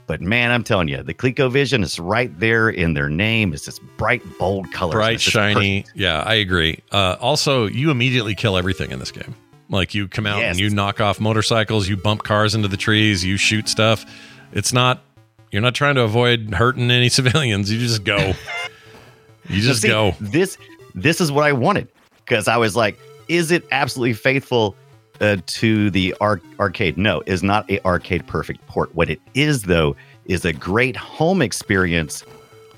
But man, I'm telling you, the ColecoVision is right there in their name. It's this bright, bold colors. Bright, shiny. perfect. Yeah, I agree. Uh, also, you immediately kill everything in this game. Like you come out and you knock off motorcycles, you bump cars into the trees, you shoot stuff. It's not. You're not trying to avoid hurting any civilians. You just go. You just See, go. This this is what I wanted because I was like, is it absolutely faithful uh, to the ar- arcade? No, is not a arcade perfect port. What it is though is a great home experience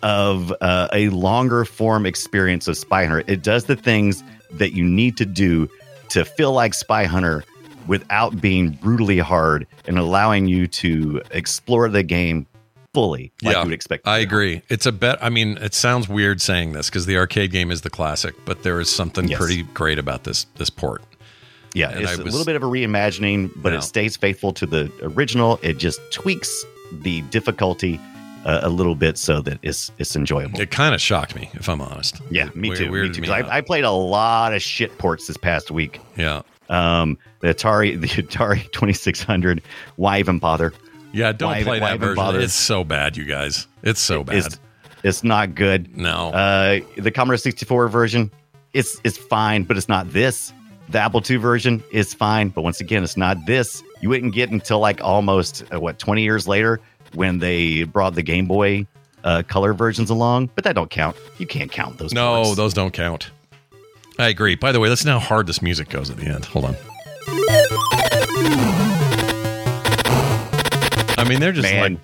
of uh, a longer form experience of Spy Hunter. It does the things that you need to do to feel like Spy Hunter without being brutally hard and allowing you to explore the game fully like Yeah, you would expect. I agree. It's a bet. I mean, it sounds weird saying this because the arcade game is the classic, but there is something Yes. pretty great about this this port. Yeah, And it's I a was- little bit of a reimagining, but it stays faithful to the original. It just tweaks the difficulty uh, a little bit so that it's it's enjoyable. It kind of shocked me, if I'm honest. yeah, me too. Me too. me. I, I played a lot of shit ports this past week. Yeah, Um, the Atari, the Atari Twenty Six Hundred. Why even bother? Yeah. Don't Why play why that version. bother? It's so bad, you guys. It's so bad. It's it's not good. no. Uh, the Commodore 64 version, it's it's fine, but it's not this. The Apple II version is fine, but once again, it's not this. You wouldn't get until like almost uh, what 20 years later when they brought the Game Boy uh, color versions along, but that don't count. You can't count those. no, ports. those don't count. I agree. By the way, listen how hard this music goes at the end. Hold on. I mean, they're just man,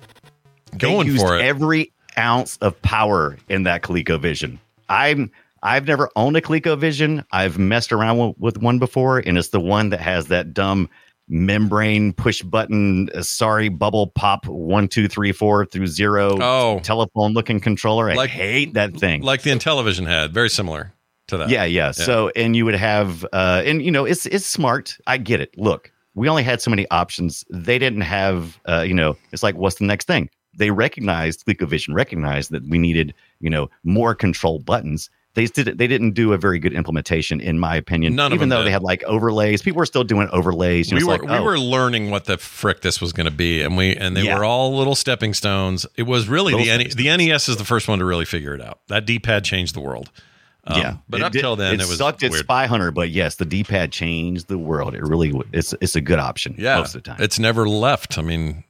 like going for it. Every ounce of power in that ColecoVision. I'm I've never owned a ColecoVision. I've messed around with, with one before, and it's the one that has that dumb membrane push button. uh, sorry, bubble pop one two three four through zero. Oh. telephone looking controller. I Like- hate that thing. like the Intellivision had, very similar to that. Yeah, yeah. So, and you would have, uh, and you know, it's it's smart. I get it. Look, we only had so many options. They didn't have, uh, you know, it's like, what's the next thing? They recognized, ColecoVision recognized that we needed, you know, more control buttons. They did. They didn't do a very good implementation, in my opinion. None of Even though did. they had like overlays, people were still doing overlays. You we it's were like, we oh, were learning what the frick this was going to be, and we and they Yeah. were all little stepping stones. It was really Little the N- the NES is the first one to really figure it out. That D pad changed the world. Um, yeah, but It up did- till then, it, it, was sucked at. Spy Hunter. But yes, the D pad changed the world. It really, it's it's a good option. yeah, most of the time. it's never left. I mean,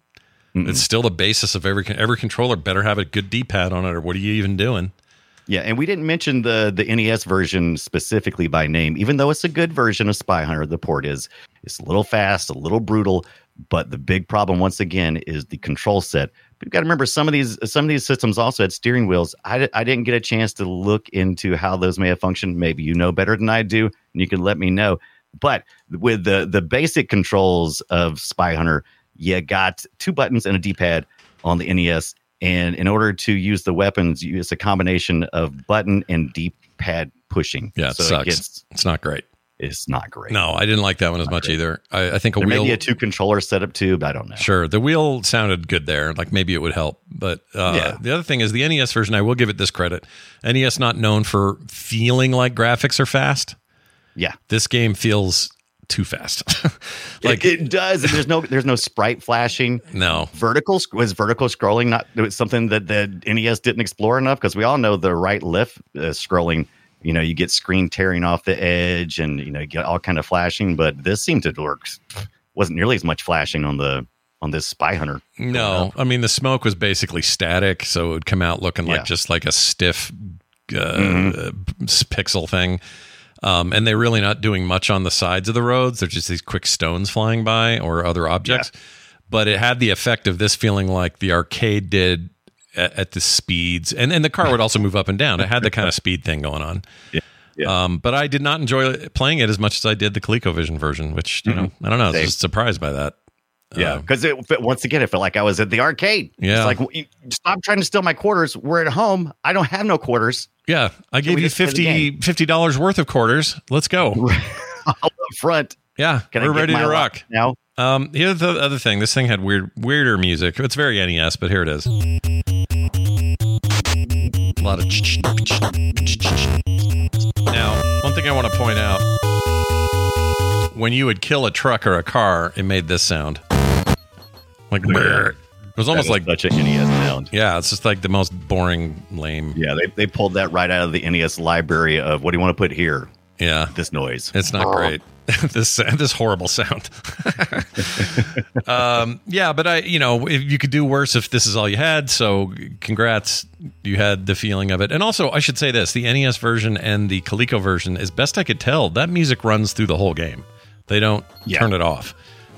it's still the basis of every every controller. Better have a good D pad on it, or what are you even doing? Yeah, and we didn't mention the the NES version specifically by name, even though it's a good version of Spy Hunter. The port is it's a little fast, a little brutal, but the big problem once again is the control set But you got to remember some of these some of these systems also had steering wheels. I, I didn't get a chance to look into how those may have functioned. Maybe you know better than I do, and you can let me know. But with the the basic controls of Spy Hunter, you got two buttons and a D pad on the NES. And in order to use the weapons, you use a combination of button and D pad pushing. Yeah, it so sucks. It gets, it's not great. It's not great. No, I didn't like that one as much either. I, I think a there wheel. may be a two controller setup too, but I don't know. Sure, the wheel sounded good there. Like maybe it would help, but uh, Yeah. the other thing is the NES version. I will give it this credit. NES not known for feeling like graphics are fast. Yeah, This game feels too fast. like like it does. And there's no there's no sprite flashing. no, Vertical was vertical scrolling not it was something that the NES didn't explore enough because we all know the right left uh, scrolling. You know, you get screen tearing off the edge, and you know, you get all kind of flashing. But this seemed to work. Wasn't nearly as much flashing on the on this Spy Hunter. no. I mean, the smoke was basically static, so it would come out looking like Yeah. just like a stiff uh, Mhm. uh, pixel thing. Um, and they're really not doing much on the sides of the roads. They're just these quick stones flying by or other objects. But it had the effect of this feeling like the arcade did at, at the speeds, and and the car would also move up and down. It had the kind of speed thing going on. Yeah. Yeah. Um, but I did not enjoy playing it as much as I did the ColecoVision version, which you know I don't know. I was Same. just surprised by that. Yeah, because it but once again, it felt like I was at the arcade. Yeah. it's like stop trying to steal my quarters. We're at home. I don't have no quarters yeah, I gave you just play the 50 dollars worth of quarters. Let's go. up front. Yeah, Can we're ready to rock. now? Um, here's the other thing. This thing had weird, weirder music. It's very NES, but here it is. A lot of. Now, one thing I want to point out: when you would kill a truck or a car, it made this sound. Like it was almost like such a NES sound. yeah, it's just like the most boring, lame. Yeah, they, they pulled that right out of the NES library of what do you want to put here? Yeah, This noise. It's not great. this this horrible sound. um, yeah, but I, you know, if you could do worse if this is all you had. So, congrats, you had the feeling of it. And also, I should say this: the NES version and the Coleco version, as best I could tell, that music runs through the whole game. They don't Yeah. turn it off.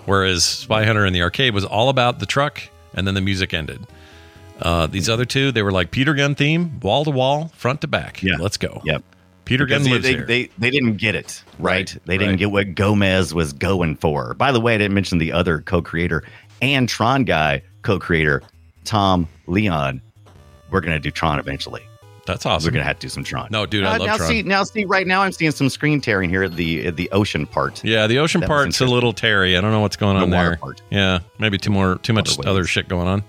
Whereas Spy Hunter in the arcade was all about the truck, and then the music ended. Uh, these other two, they were like Peter Gunn theme, wall to wall, front to back. Yeah. let's go. Yep. Peter Because Gunn they, lives they, here. they, they didn't get it, right? Right, They didn't right. get what Gomez was going for. By the way, I didn't mention the other co creator and Tron guy co creator, Tom Leon. We're going to do Tron eventually. That's awesome. We're going to have to do some Tron. No, dude, I Uh, love now Tron. See, now, see, right now I'm seeing some screen tearing here at the at the ocean part. Yeah, the ocean That was part's a little Terry. I don't know what's going The on water there. part. Yeah, maybe too more too much Waterways. other shit going on.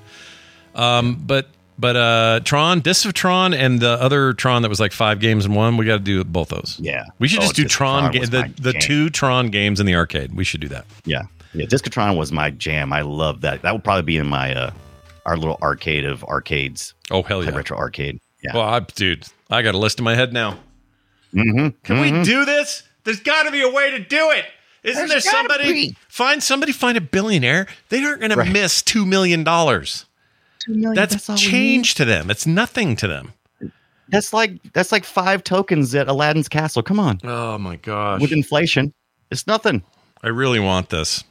Um, but but uh, Tron, Discs of Tron, and the other Tron that was like five games in one. We got to do both those. Yeah. we should Oh, just do Tron, ga- the the jam. two Tron games in the arcade. We should do that. Yeah. Yeah. Discs of Tron was my jam. I love that. That would probably be in my uh our little arcade of arcades. Oh hell yeah! Retro arcade. Yeah. Well, I, dude, I got a list in my head now. mm-hmm. Can we do this? There's got to be a way to do it. Isn't there somebody? Find somebody. Find a billionaire. They aren't going to miss two million dollars. That's, change to them. It's nothing to them. That's like that's like five tokens at Aladdin's castle. Come on. Oh my gosh! With inflation. It's nothing. I really want this.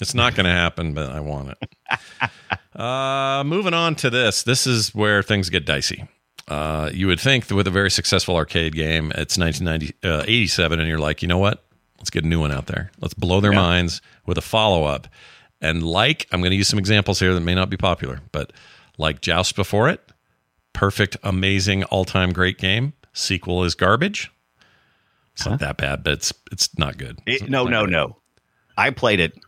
It's not going to happen, but I want it. uh, moving on to this. This is where things get dicey. Uh, you would think that with a very successful arcade game, it's 1987, uh, and you're like, you know what? Let's get a new one out there. Let's blow their minds with a follow up. And like, I'm going to use some examples here that may not be popular, but like Joust before it, perfect, amazing, all time great game. Sequel is garbage. It's not that bad, but it's it's not good. It, It's no, not no, great. no. I played it.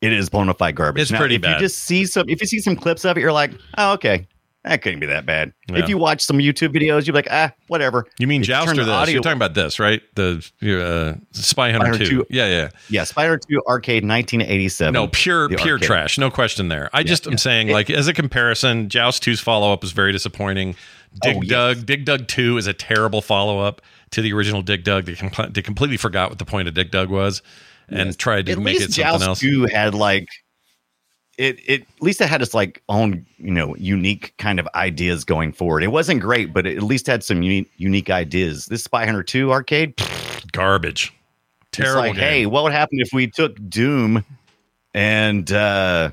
It is bona fide garbage. It's pretty if bad. You just see some. If you see some clips of it, you're like, oh, okay, that couldn't be that bad. Yeah. If you watch some YouTube videos, you're like, ah, whatever. You mean If Joust turn or the this? audio- You're talking about this, right? The uh, Spy Hunter, Hunter 2. 2. Yeah, yeah. Yeah, Hunter Two Arcade, 1987. No, pure pure arcade. trash. No question there. I just am saying, like, as a comparison, Joust 2's follow up is very disappointing. Dig Oh, yes. Dug, Dig Dug 2 is a terrible follow up to the original Dig Dug. They, they completely forgot what the point of Dig Dug was and tried to At make it something Joust else. 2 had like it. It at least it had its like own you know unique kind of ideas going forward. It wasn't great, but it at least had some unique unique ideas. This Spy Hunter Two arcade, pfft, Garbage. it's Terrible like, hey, what would happen if we took Doom and uh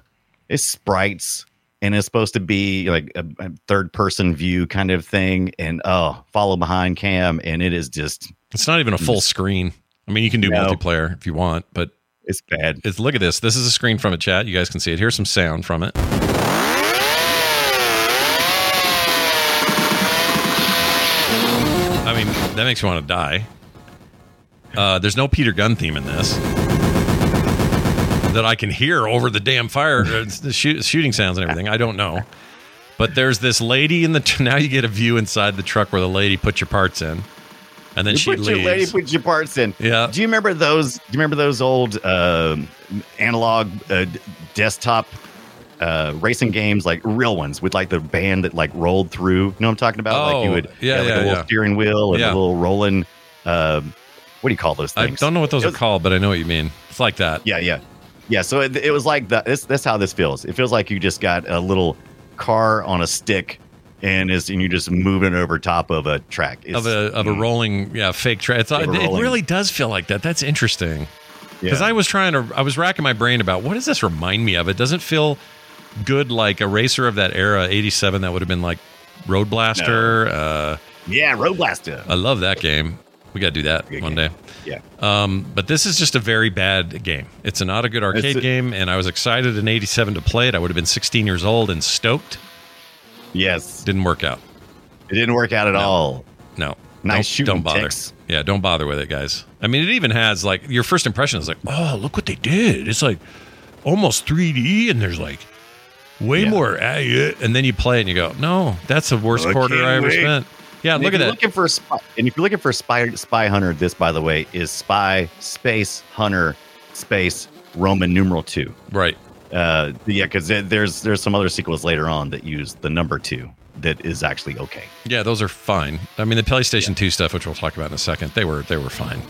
its sprites and it's supposed to be like a, a third person view kind of thing, and oh, follow behind cam, and it is just It's not even a full screen. I mean, you can do No. multiplayer if you want, but it's bad. it's look at this. This is a screen from a chat. You guys can see it. Here's some sound from it. I mean, that makes you want to die. Uh, there's no Peter Gunn theme in this that I can hear over the damn fire, uh, the shoot, shooting sounds and everything. I don't know, but there's this lady in the. Now you get a view inside the truck where the lady put your parts in, and then You she put your leaves. lady put your parts in. Yeah. Do you remember those? Do you remember those old um analog uh, desktop uh, racing games, like real ones with like the band that like rolled through? You know what I'm talking about? like you Oh, would yeah, have, like yeah, a little yeah. steering wheel and Yeah. a little rolling. Um, what do you call those I don't know what those It are called, but I know what you mean. It's like that. Yeah, yeah, yeah. So it, it was like that. This that's how this feels. It feels like you just got a little car on a stick. And is and you're just moving over top of a track It's- of a of a mm, rolling yeah fake track. It's a it really does feel like that. That's interesting because yeah. I was trying to I was racking my brain about what does this remind me of? It doesn't feel good like a racer of that era, '87. That would have been like Road Blaster. Uh, yeah, Road Blaster. I love that game. We got to do that Good one game. day. Yeah. Um, but this is just a very bad game. It's not a good arcade a- game, and I was excited in '87 to play it. I would have been 16 years old and stoked. Yes. Didn't work out. It didn't work out at all. No. Nice don't, shooting Don't bother. ticks. Yeah, don't bother with it, guys. I mean, it even has like your first impression is like, oh, look what they did. It's like almost 3D, and there's like way Yeah. more. at it. And then you play it and you go, no, that's the worst I quarter I ever wait. spent. Yeah, And look at that. Looking for spy, and if you're looking for a spy spy hunter, this by the way is spy space hunter space Roman numeral two. right. Uh, yeah, because there's there's some other sequels later on that use the number two that is actually okay. Yeah, those are fine. I mean, the PlayStation 2 stuff, which we'll talk about in a second, they were they were fine.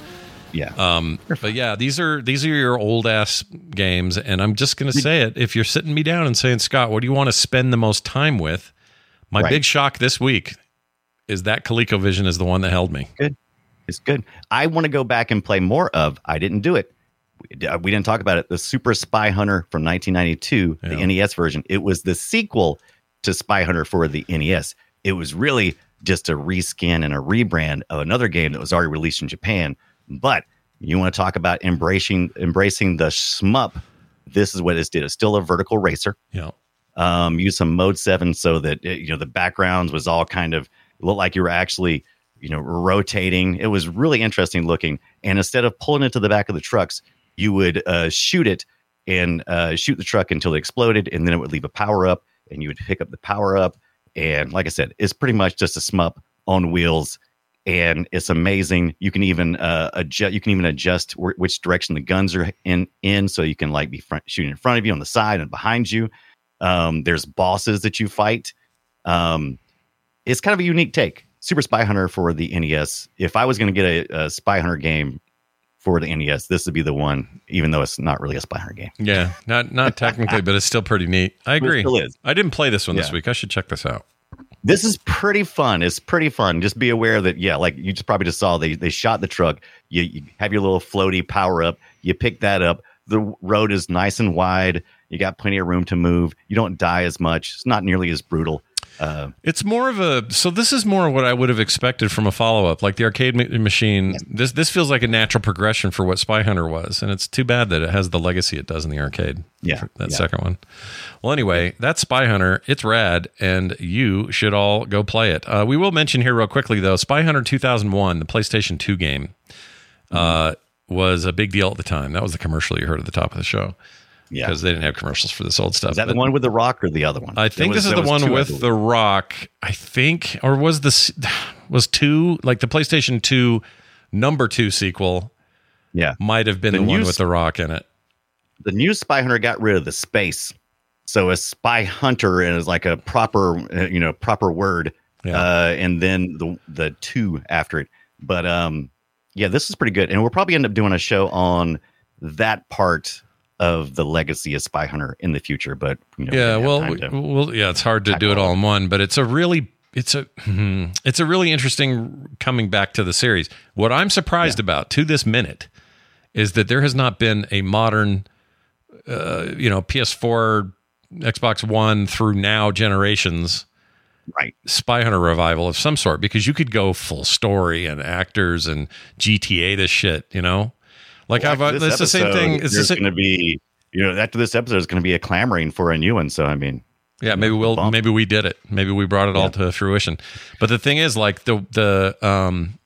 Yeah. Um, but yeah, these are these are your old ass games, and I'm just gonna say it. If you're sitting me down and saying, Scott, what do you want to spend the most time with? My Right. big shock this week is that ColecoVision is the one that held me. Good. It's good. I want to go back and play more of. I didn't do it. We, uh, didn't talk about it. The Super Spy Hunter from 1992, the NES version. It was the sequel to Spy Hunter for the NES. It was really just a reskin and a rebrand of another game that was already released in Japan. But you want to talk about embracing embracing the shmup? This is what it did. It's still a vertical racer Yeah. um, use some mode seven so that it, you know the backgrounds was all kind of looked like you were actually you know rotating. It was really interesting looking. And instead of pulling it to the back of the trucks, you would uh, shoot it and uh, shoot the truck until it exploded, and then it would leave a power up, and you would pick up the power up. And like I said, it's pretty much just a shmup on wheels. And it's amazing. You can even uh, adjust. You can even adjust wh- which direction the guns are in. In so you can like be front, shooting in front of you, on the side, and behind you. Um, there's bosses that you fight. Um, it's kind of a unique take. Super Spy Hunter for the NES. If I was going to get a, a Spy Hunter game for the NES, this would be the one, even though it's not really a Spy game. Yeah. Not not technically, but it's still pretty neat. I agree. still is. I didn't play this one this week. I should check this out. This is pretty fun. It's pretty fun. Just be aware that, yeah, like you just probably just saw they, they shot the truck. You, you have your little floaty power up. You pick that up. The road is nice and wide. You got plenty of room to move. You don't die as much. It's not nearly as brutal. Uh, It's more of a so this is more what I would have expected from a follow up, like the arcade ma- machine. This this feels like a natural progression for what Spy Hunter was, and it's too bad that it has the legacy it does in the arcade. Yeah, that yeah. second one. Well, anyway, that's Spy Hunter. It's rad, and you should all go play it. Uh, we will mention here real quickly though, Spy Hunter 2001, the PlayStation 2 game, uh, was a big deal at the time. That was the commercial you heard at the top of the show yeah. because they didn't have commercials for this old stuff. Is that the one with the rock or the other one? I think was- this is the one with the Rock. I think, or was this was two like the PlayStation Two number two sequel? Yeah. Might have been The the, one with the Rock in it. the new Spy Hunter got rid of the space, so a Spy Hunter is like a proper, uh, you know, proper word, Yeah. uh, and then the the two after it. But um, yeah, this is pretty good, and we'll probably end up doing a show on that part of the legacy of Spy Hunter in the future. But you know, yeah, well, we, well, yeah, it's hard to do it all in one, but it's a really it's a it's a really interesting coming back to the series. What I'm surprised about to this minute is that there has not been a modern, uh, you know, PS4 Xbox One through now generations Right. spy hunter revival of some sort because you could go full story and actors and GTA this shit, you know? Like Well, I've this it's the same thing. It's going to be, you know, after this episode is going to be a clamoring for a new one. So I mean, Yeah, maybe we'll bump. maybe we did it. Maybe we brought it all to fruition. But the thing is, like the the um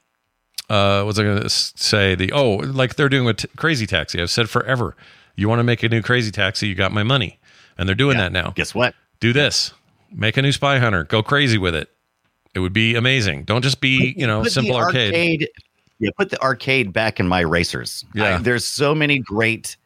uh what's I gonna say? The oh, like they're doing with t- Crazy Taxi. I've said forever. You want to make a new Crazy Taxi? You got my money, and they're doing that now. guess what? Do this. Make a new Spy Hunter. Go crazy with it. It would be amazing. Don't just be you know simple the arcade. Yeah, put the arcade back in my racers. Yeah. I- there's so many great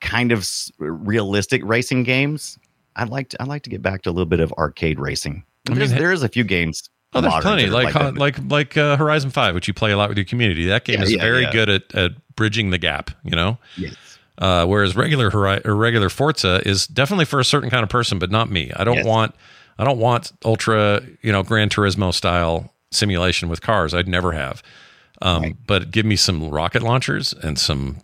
kind of realistic racing games. I'd like to. I'd like to get back to a little bit of arcade racing. I mean, There's, a few games. Oh, there's plenty are like that. like like uh, Horizon Five, which you play a lot with your community. That game Yeah, is yeah, very yeah. good at, at bridging the gap. You know. Yes. Uh, whereas regular regular Forza is definitely for a certain kind of person, but not me. I don't Yes. want I don't want ultra you know Gran Turismo style simulation with cars. I'd never have. Um, But give me some rocket launchers and some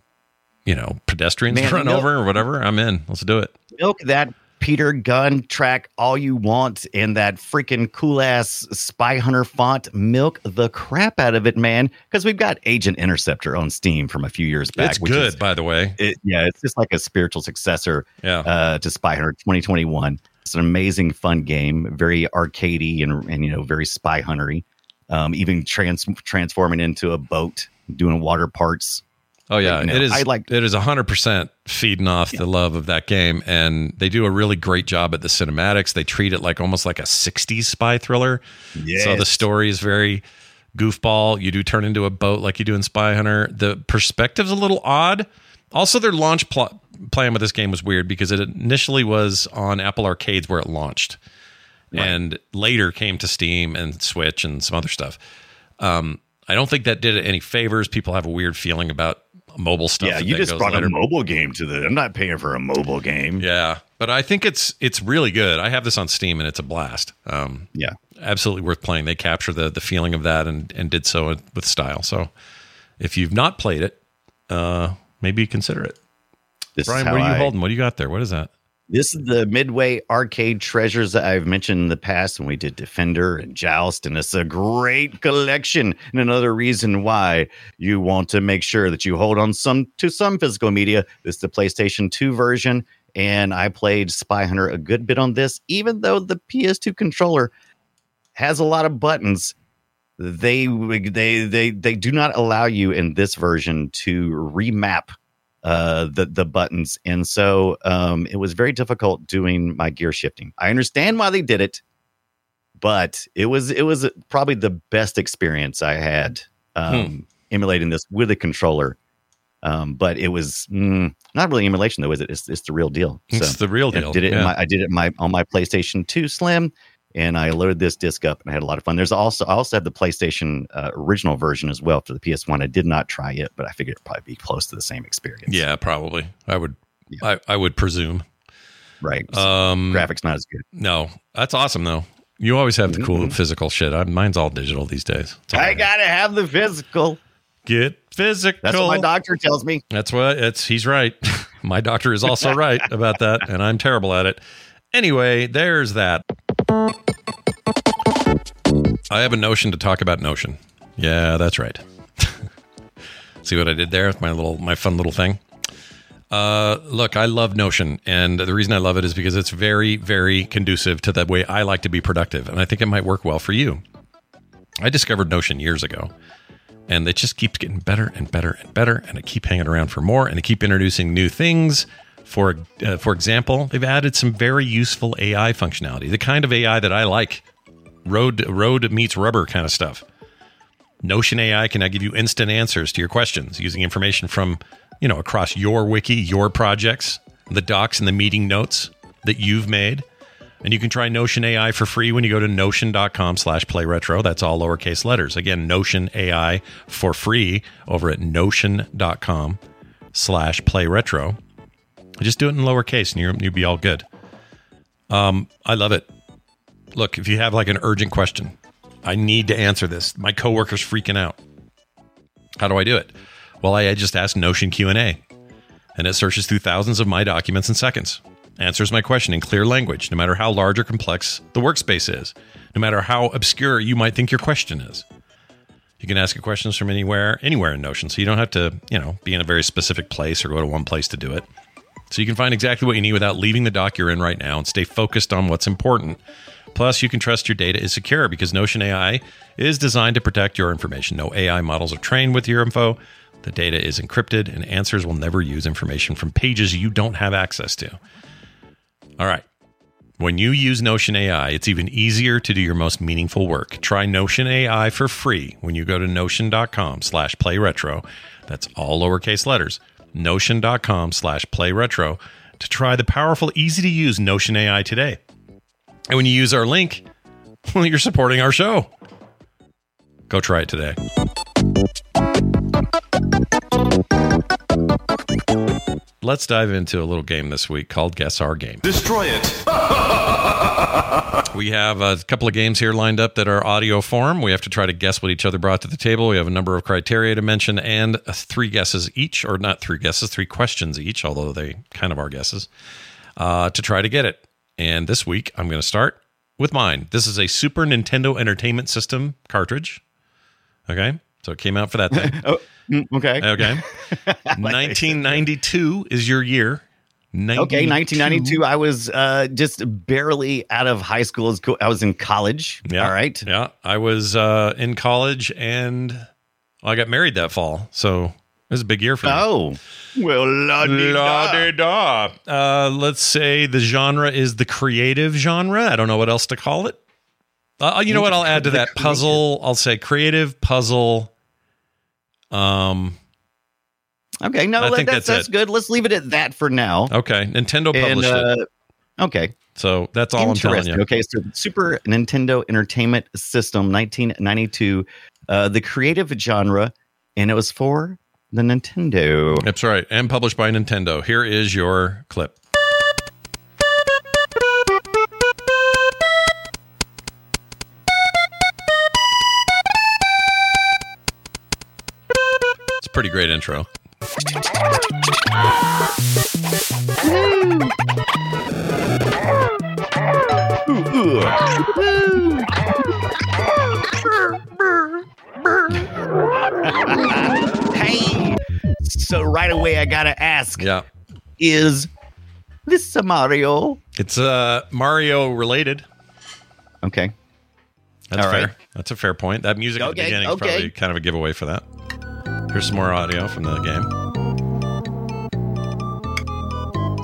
you know pedestrians Man, to run no- over or whatever. I'm in. Let's do it. milk that Peter Gunn track all you want in that freaking cool ass Spy Hunter font. Milk the crap out of it, man. Because we've got Agent Interceptor on Steam from a few years back. it's good, is- by the way. it, yeah, it's just like a spiritual successor Yeah. uh, to Spy Hunter 2021. It's an amazing, fun game, very arcadey and and you know very Spy Huntery. Um, even trans transforming into a boat, doing water parts. Oh yeah, you know, it is. I like- it is hundred percent feeding off the love of that game, and they do a really great job at the cinematics. They treat it like almost like a '60s spy thriller. So the story is very goofball. You do turn into a boat like you do in Spy Hunter. The perspective's a little odd. Also, their launch pl- plan with this game was weird because it initially was on Apple Arcades where it launched, and later came to Steam and Switch and some other stuff. Um, I don't think that did it any favors. People have a weird feeling about mobile stuff. Yeah, you just brought later. a mobile game to the. I'm not paying for a mobile game. Yeah, but I think it's it's really good. I have this on Steam and it's a blast. Um, Yeah. absolutely worth playing. They capture the the feeling of that and and did so with style. So if you've not played it, uh, maybe consider it. This Brian, what are you I- holding? What do you got there? What is that? This is the Midway arcade treasures that I've mentioned in the past when we did Defender and Joust, and it's a great collection. And another reason why you want to make sure that you hold on some to some physical media. This is the PlayStation 2 version, and I played Spy Hunter a good bit on this, even though the PS2 controller has a lot of buttons. They they they they do not allow you in this version to remap uh, the the buttons, and so um, it was very difficult doing my gear shifting. I understand why they did it, but it was it was probably the best experience I had um, emulating this with a controller. Um, but it was mm, not really emulation though, is it? It's, it's the real deal. It's the real I deal. did it. In Yeah. my, I did it in my on my PlayStation Two Slim, and I loaded this disc up and I had a lot of fun. There's also I also have the PlayStation uh, original version as well for the PS One. I did not try it, but I figured it'd probably be close to the same experience. Yeah, probably. I would. Yeah. I, I would presume. right. Um, Graphics not as good. no, that's awesome though. You always have the cool physical shit. I, mine's all digital these days. All I gotta have the physical. get physical. That's what my doctor tells me. That's what it's. He's right. My doctor is also right about that, and I'm terrible at it. Anyway, there's that. I have a notion to talk about Notion. Yeah, that's right. See what I did there with my little, my fun little thing. Uh, look, I love Notion, and the reason I love it is because it's very, very conducive to the way I like to be productive, and I think it might work well for you. I discovered Notion years ago, and it just keeps getting better and better and better, and I keep hanging around for more, and I keep introducing new things. For uh, for example, they've added some very useful AI functionality, the kind of AI that I like, road road meets rubber kind of stuff. Notion AI can now give you instant answers to your questions using information from, you know, across your wiki, your projects, the docs and the meeting notes that you've made. And you can try Notion AI for free when you go to notion.com slash play retro. That's all lowercase letters. Again, Notion AI for free over at notion.com slash play retro. Just do it in lowercase and you'll be all good. Um, I love it. Look, if you have like an urgent question, I need to answer this. My coworker's freaking out. How do I do it? Well, I just ask Notion Q&A and it searches through thousands of my documents in seconds. answers my question in clear language, no matter how large or complex the workspace is, no matter how obscure you might think your question is. You can ask your questions from anywhere, anywhere in Notion, so you don't have to, you know, be in a very specific place or go to one place to do it. So you can find exactly what you need without leaving the dock you're in right now and stay focused on what's important. Plus, you can trust your data is secure because Notion AI is designed to protect your information. No AI models are trained with your info. The data is encrypted, and answers will never use information from pages you don't have access to. All right. When you use Notion AI, it's even easier to do your most meaningful work. Try Notion AI for free when you go to notion.com slash play retro. That's all lowercase letters. Notion.com slash play retro to try the powerful, easy to use Notion AI today. And when you use our link, well, you're supporting our show. Go try it today. Let's dive into a little game this week called Guess Our Game. Destroy it. We have a couple of games here lined up that are audio form. We have to try to guess what each other brought to the table. We have a number of criteria to mention and three guesses each, or not three guesses, three questions each, although they kind of are guesses, uh, to try to get it. And this week, I'm going to start with mine. This is a Super Nintendo Entertainment System cartridge. Okay. So it came out for that thing. Oh, mm, okay. Okay. 1992 is your year. Okay, 1992. I was uh, just barely out of high school. I was in college. Yeah. All right. Yeah. I was uh, in college and I got married that fall. So was a big year for me. Oh, well, la La de da. Uh, let's say the genre is the creative genre. I don't know what else to call it. Uh, you know what? I'll add to that puzzle. I'll say creative puzzle. Um. Okay, no, I think that's, that's that's it. good. Let's leave it at that for now. Okay. Nintendo And, published it. uh, okay, So that's all I'm telling interesting. you. Okay, so Super Nintendo Entertainment System, 1992, uh, the creative genre, and it was for the Nintendo. That's right. And published by Nintendo. Here is your clip. It's a pretty great intro. Hmm. Hey, so right away I gotta ask: Yeah. Is this a Mario? It's uh Mario related. Okay, That's All fair. right. That's a fair point. That music at the Okay, beginning is probably kind of a giveaway for that. Here's some more audio from the game.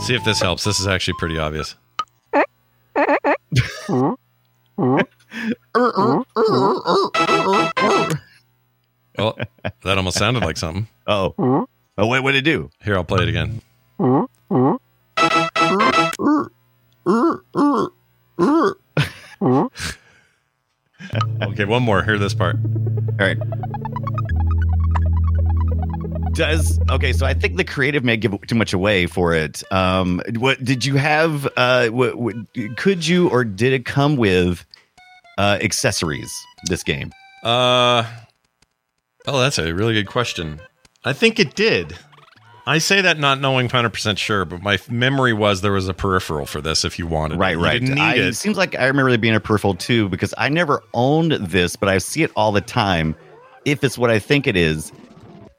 See if this helps. This is actually pretty obvious. Well, that almost sounded like something. Oh, oh, wait, what did it do? Here, I'll play it again. Okay, one more. Hear this part. All right. Does okay? So I think the creative may give too much away for it. Um, what did you have? Uh, what, what could you or did it come with uh, accessories? This game. Uh oh, that's a really good question. I think it did. I say that not knowing 100% sure, but my memory was there was a peripheral for this if you wanted Right, it. You right. I, it. it seems like I remember there being a peripheral too because I never owned this, but I see it all the time. If it's what I think it is,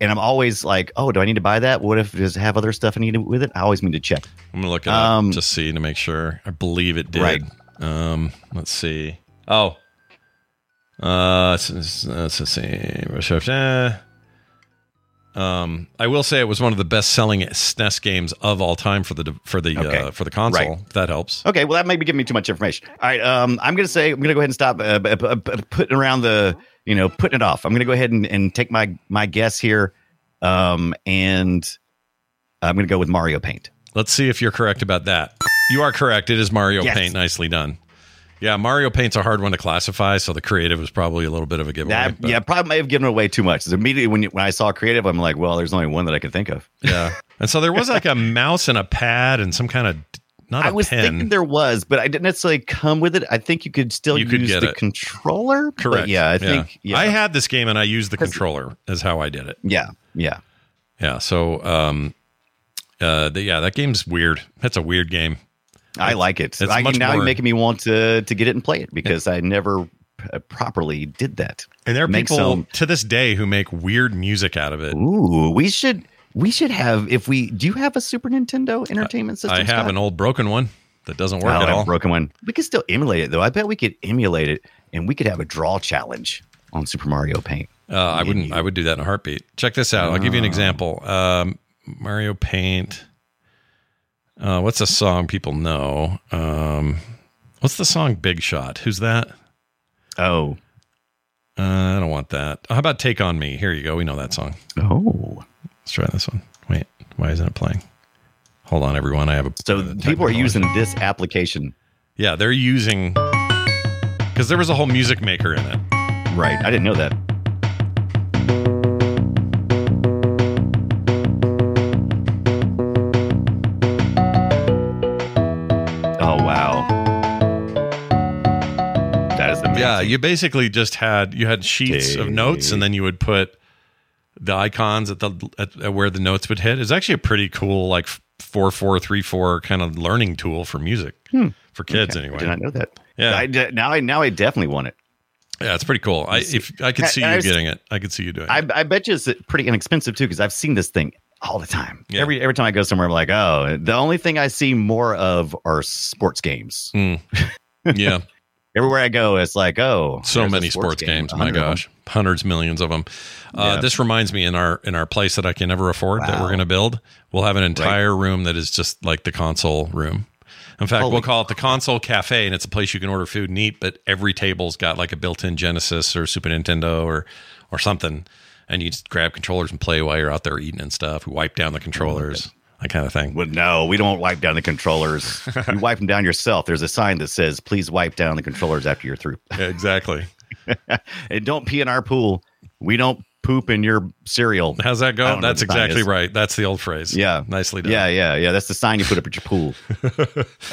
and I'm always like, "Oh, do I need to buy that? What if it does it have other stuff I need with it?" I always need to check. I'm going to look at it Um, up to see to make sure. I believe it did. Right. Um, let's see. Oh. Uh, let's, let's, let's see. Um, I will say it was one of the best-selling SNES games of all time for the for the Okay. uh, for the console. Right. That helps. Okay, well that may be giving me too much information. All right, um, I'm gonna say I'm gonna go ahead and stop uh, putting around the you know putting it off. I'm gonna go ahead and, and take my my guess here, um, and I'm gonna go with Mario Paint. Let's see if you're correct about that. You are correct. It is Mario Yes. Paint. Nicely done. Yeah, Mario Paint's a hard one to classify, so the creative was probably a little bit of a giveaway. That, yeah, probably may have given away too much. immediately when you, when I saw creative, I'm like, well, there's only one that I could think of. yeah. And so there was like a mouse and a pad and some kind of not a I was pen. thinking there was, but I didn't necessarily come with it. I think you could still You could use get the it. controller. but Correct. yeah, I think. Yeah, I had this game and I used the controller. Is how I did it. yeah, yeah. Yeah. So, um, uh, the, yeah, that game's weird. That's a weird game. I like it. It's I, now more- you're making me want to to get it and play it because I never uh, properly did that. And there are Make people some- to this day who make weird music out of it. Ooh, we should we should have if we do you have a Super Nintendo Entertainment System? I have Scott? an old broken one that doesn't work Oh, at all. broken one. We could still emulate it though. I bet we could emulate it and we could have a draw challenge on Super Mario Paint. Uh, I wouldn't. I would do that in a heartbeat. Check this out. I'll give you an example. Um, Mario Paint. Uh, what's a song people know? Um, what's the song Big Shot? Who's that? Oh, Uh, I don't want that. How about Take on Me? Here you go. We know that song. oh. Let's try this one. Wait, why isn't it playing? Hold on, everyone. I have a. So a people are using this application, Yeah, they're using because there was a whole music maker in it. right? I didn't know that. Oh wow, that is amazing. Yeah, you basically just had you had sheets of notes, and then you would put the icons at the at, at where the notes would hit. is actually a pretty cool like four four three four kind of learning tool for music for kids Hmm. Okay, anyway. I did not know that. Yeah. I now I now I definitely want it. Yeah, it's pretty cool. I if I could see I- you was- getting it, I could see you doing I, it. I bet you it's pretty inexpensive too because I've seen this thing all the time. Yeah. Every every time I go somewhere, I'm like, oh, the only thing I see more of are sports games. Hmm. Yeah, Everywhere I go, it's like, oh, so many sports, game. games. My hundred of them. gosh, hundreds, millions of them. Uh, Yeah. This reminds me in our in our place that I can never afford that we're going to build. We'll have an entire room that is just like the console room. In fact, Holy we'll call it the console cafe, and it's a place you can order food and eat. But every table's got like a built-in Genesis or Super Nintendo or or something, and you just grab controllers and play while you're out there eating and stuff. We wipe down the controllers, that kind of thing. Well, no, we don't wipe down the controllers. you wipe them down yourself. There's a sign that says, please wipe down the controllers after you're through. Yeah, exactly. and don't pee in our pool. We don't poop in your cereal. How's that go? That's what the sign exactly right. That's the old phrase. Yeah. nicely done. Yeah, yeah, yeah. That's the sign you put up at your pool.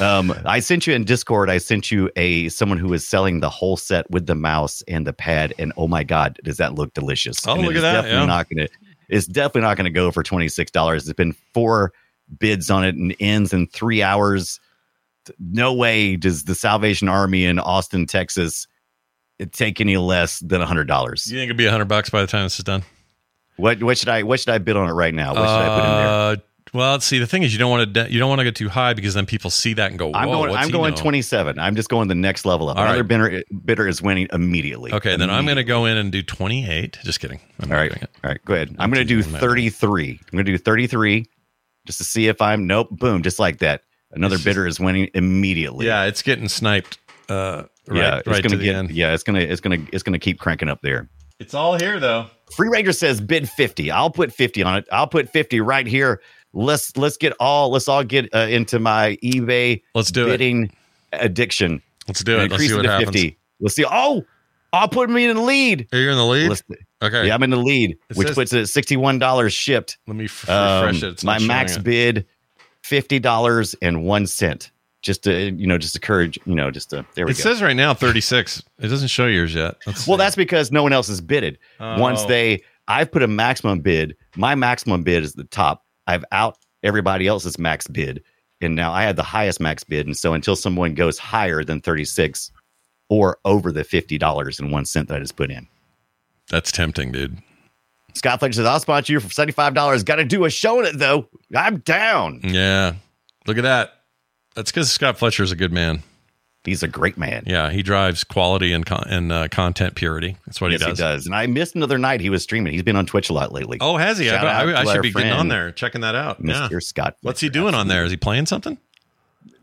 um, I sent you in Discord. I sent you a someone who is selling the whole set with the mouse and the pad, and oh my god, does that look delicious? Oh, And look at that, Definitely yeah. not gonna. It's definitely not gonna go for twenty six dollars. It's been four bids on it and ends in three hours. No way does the Salvation Army in Austin, Texas, take any less than a hundred dollars. You think it'd be a hundred bucks by the time this is done? What what should I what should I bid on it right now? What should I put in there? Uh, well, see, the thing is, you don't want to you don't want to go too high because then people see that and go, "Whoa, I'm going. I'm going know? 27. I'm just going the next level up. All Another right. bidder, bidder is winning immediately. Okay, then I'm going to go in and do 28. Just kidding. I'm All right. All right. Go ahead. I'm going to do I'm not doing it. 33. I'm going to do 33 just to see if I'm. Nope. Boom. Just like that. Another just- bidder is winning immediately. Yeah, it's getting sniped. Uh, right, yeah. It's right going to to the get. end. Yeah. It's going to. It's going to. It's going to keep cranking up there. It's all here though. Free Ranger says bid 50. I'll put 50 on it. I'll put 50 right here. Let's let's get all let's all get uh, into my eBay Let's do it. bidding addiction. Let's do it. Let's Increase see it what to happens. 50. Let's see. Oh, I'll put me in the lead. Are you in the lead? Let's- okay. Yeah, I'm in the lead, It which says- puts it at sixty-one dollars shipped. Let me f- Um, refresh it. It's my max it. bid, fifty dollars and one cent. Just to you know, just to encourage you know, just to there we It go. It says right now 36. It doesn't show yours yet. Let's well, see. that's because no one else has bidded. Once Oh. they, I've put a maximum bid. My maximum bid is the top. I've out everybody else's max bid, and now I have the highest max bid. And so until someone goes higher than thirty-six or over the fifty dollars and one cent that I just put in. That's tempting, dude. Scott Fletcher says, I'll sponsor you for $75. Got to do a show in it, though. I'm down. Yeah. Look at that. That's because Scott Fletcher is a good man. He's a great man. Yeah, he drives quality and con- and uh, content purity. That's what yes, he does. he does. And I missed another night he was streaming. He's been on Twitch a lot lately. Oh, has he? I, Shout out I, I to should be getting on there, checking that out. Mr. Yeah. Scott. What's he Fletcher. doing on there? Is he playing something?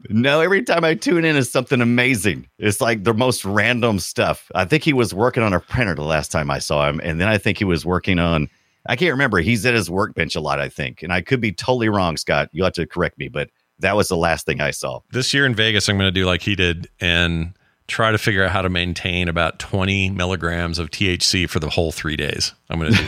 No, every time I tune in is something amazing. It's like the most random stuff. I think he was working on a printer the last time I saw him. And then I think he was working on, I can't remember. He's at his workbench a lot, I think. And I could be totally wrong, Scott. You'll have to correct me, but that was the last thing I saw. This year in Vegas, I'm going to do like he did and try to figure out how to maintain about 20 milligrams of THC for the whole three days. I'm going to do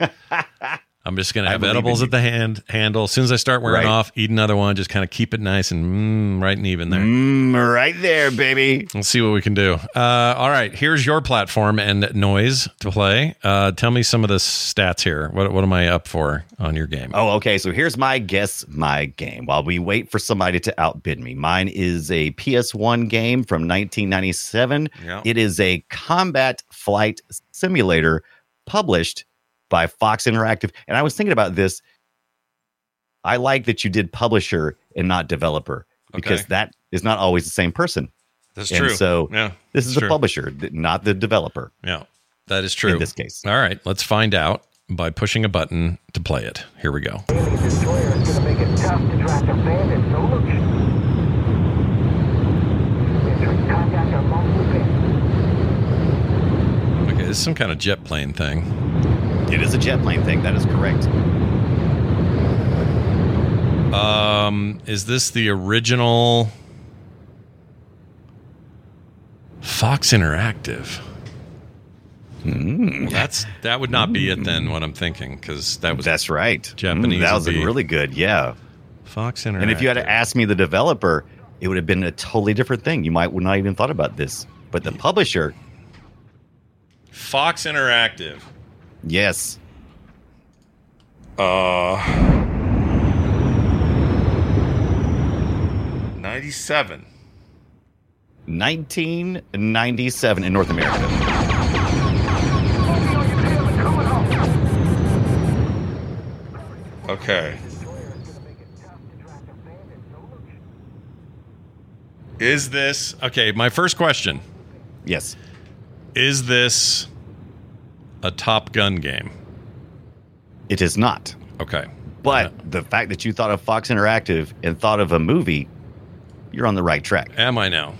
that. I'm just going to have edibles at the hand handle. As soon as I start wearing Right. off, eat another one. Just kind of keep it nice and mm, right and even there. Mm, right there, baby. Let's see what we can do. Uh, all right, here's your platform and noise to play. Uh, tell me some of the stats here. What, what am I up for on your game? Oh, okay. So here's my guess, my game. While we wait for somebody to outbid me, mine is a PS1 game from 1997. Yeah. It is a combat flight simulator published by Fox Interactive. And I was thinking about this. I like that you did publisher and not developer because Okay. that is not always the same person. That's and true. so yeah, This is that's the true. publisher, not the developer Yeah, that is true. in this case. All right, let's find out by pushing a button to play it. Here we go. Okay, this is some kind of jet plane thing. It is a jet plane thing. That is correct. Um, is this the original Fox Interactive? Well, that's that would not be it then. What I'm thinking because that was That's right. Japanese Mm, that was really good. Yeah. Fox Interactive. And if you had to ask me the developer, it would have been a totally different thing. You might would not even thought about this. But the publisher, Fox Interactive. Yes. Uh, 97. 1997 in North America. Okay. Is this okay? My first question Yes. is this a Top Gun game? It is not. Okay. But the fact that you thought of Fox Interactive and thought of a movie, you're on the right track. Am I now?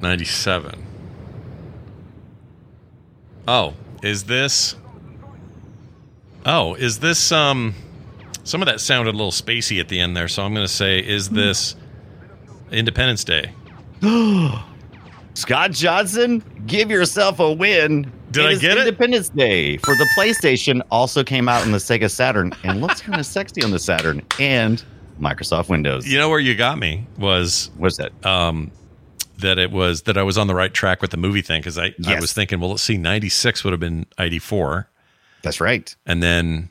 97. Oh, is this Oh, is this um some of that sounded a little spacey at the end there, so I'm going to say is this Independence Day? Scott Johnson, give yourself a win. Did I is get it? Independence Day for the PlayStation also came out on the Sega Saturn and looks kind of sexy on the Saturn and Microsoft Windows. You know where you got me was What's that? um that it was that I was on the right track with the movie thing cuz I I was thinking well let's see 96 would have been eighty four. That's right. and then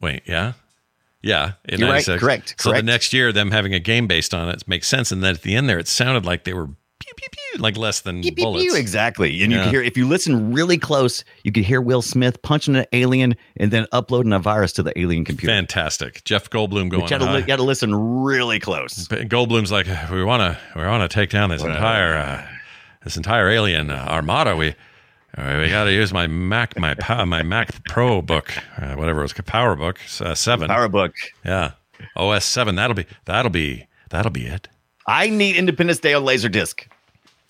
wait, yeah. Yeah, in You're right. 96. Correct. So the next year them having a game based on it makes sense and then at the end there it sounded like they were pew pew pew like less than Pew, bullets. pew. Exactly. And you can hear if you listen really close, you can hear Will Smith punching an alien and then uploading a virus to the alien computer. Fantastic. Jeff Goldblum going But you high. got to listen really close. Goldblum's like, we want to, we want to take down this entire, uh, this entire alien uh, armada. We, uh, we got to use my Mac, my my Mac Pro book, uh, whatever it was, Power Book uh, seven. Power book. Yeah, OS seven. That'll be, that'll be, that'll be it. I need Independence Day on Laserdisc.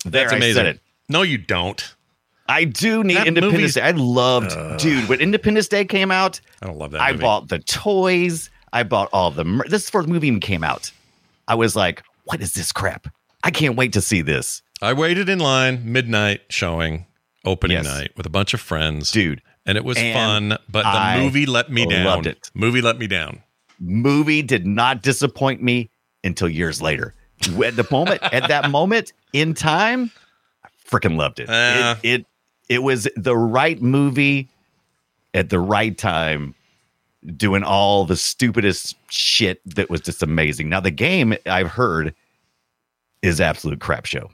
There, That's I amazing. said it. No, you don't. I do need That Independence Day. I loved, dude, when Independence Day came out, I don't love that. I movie. bought the toys. I bought all the. Mer- this is before the movie even came out. I was like, what is this crap? I can't wait to see this. I waited in line midnight showing opening Yes. night with a bunch of friends, Dude, and it was and fun. But the I movie let me down. loved it. Movie let me down. movie did not disappoint me until years later. At the moment, at that moment in time, I freaking loved it. Uh. it. It it was the right movie at the right time, doing all the stupidest shit that was just amazing. Now the game I've heard is absolute crap show.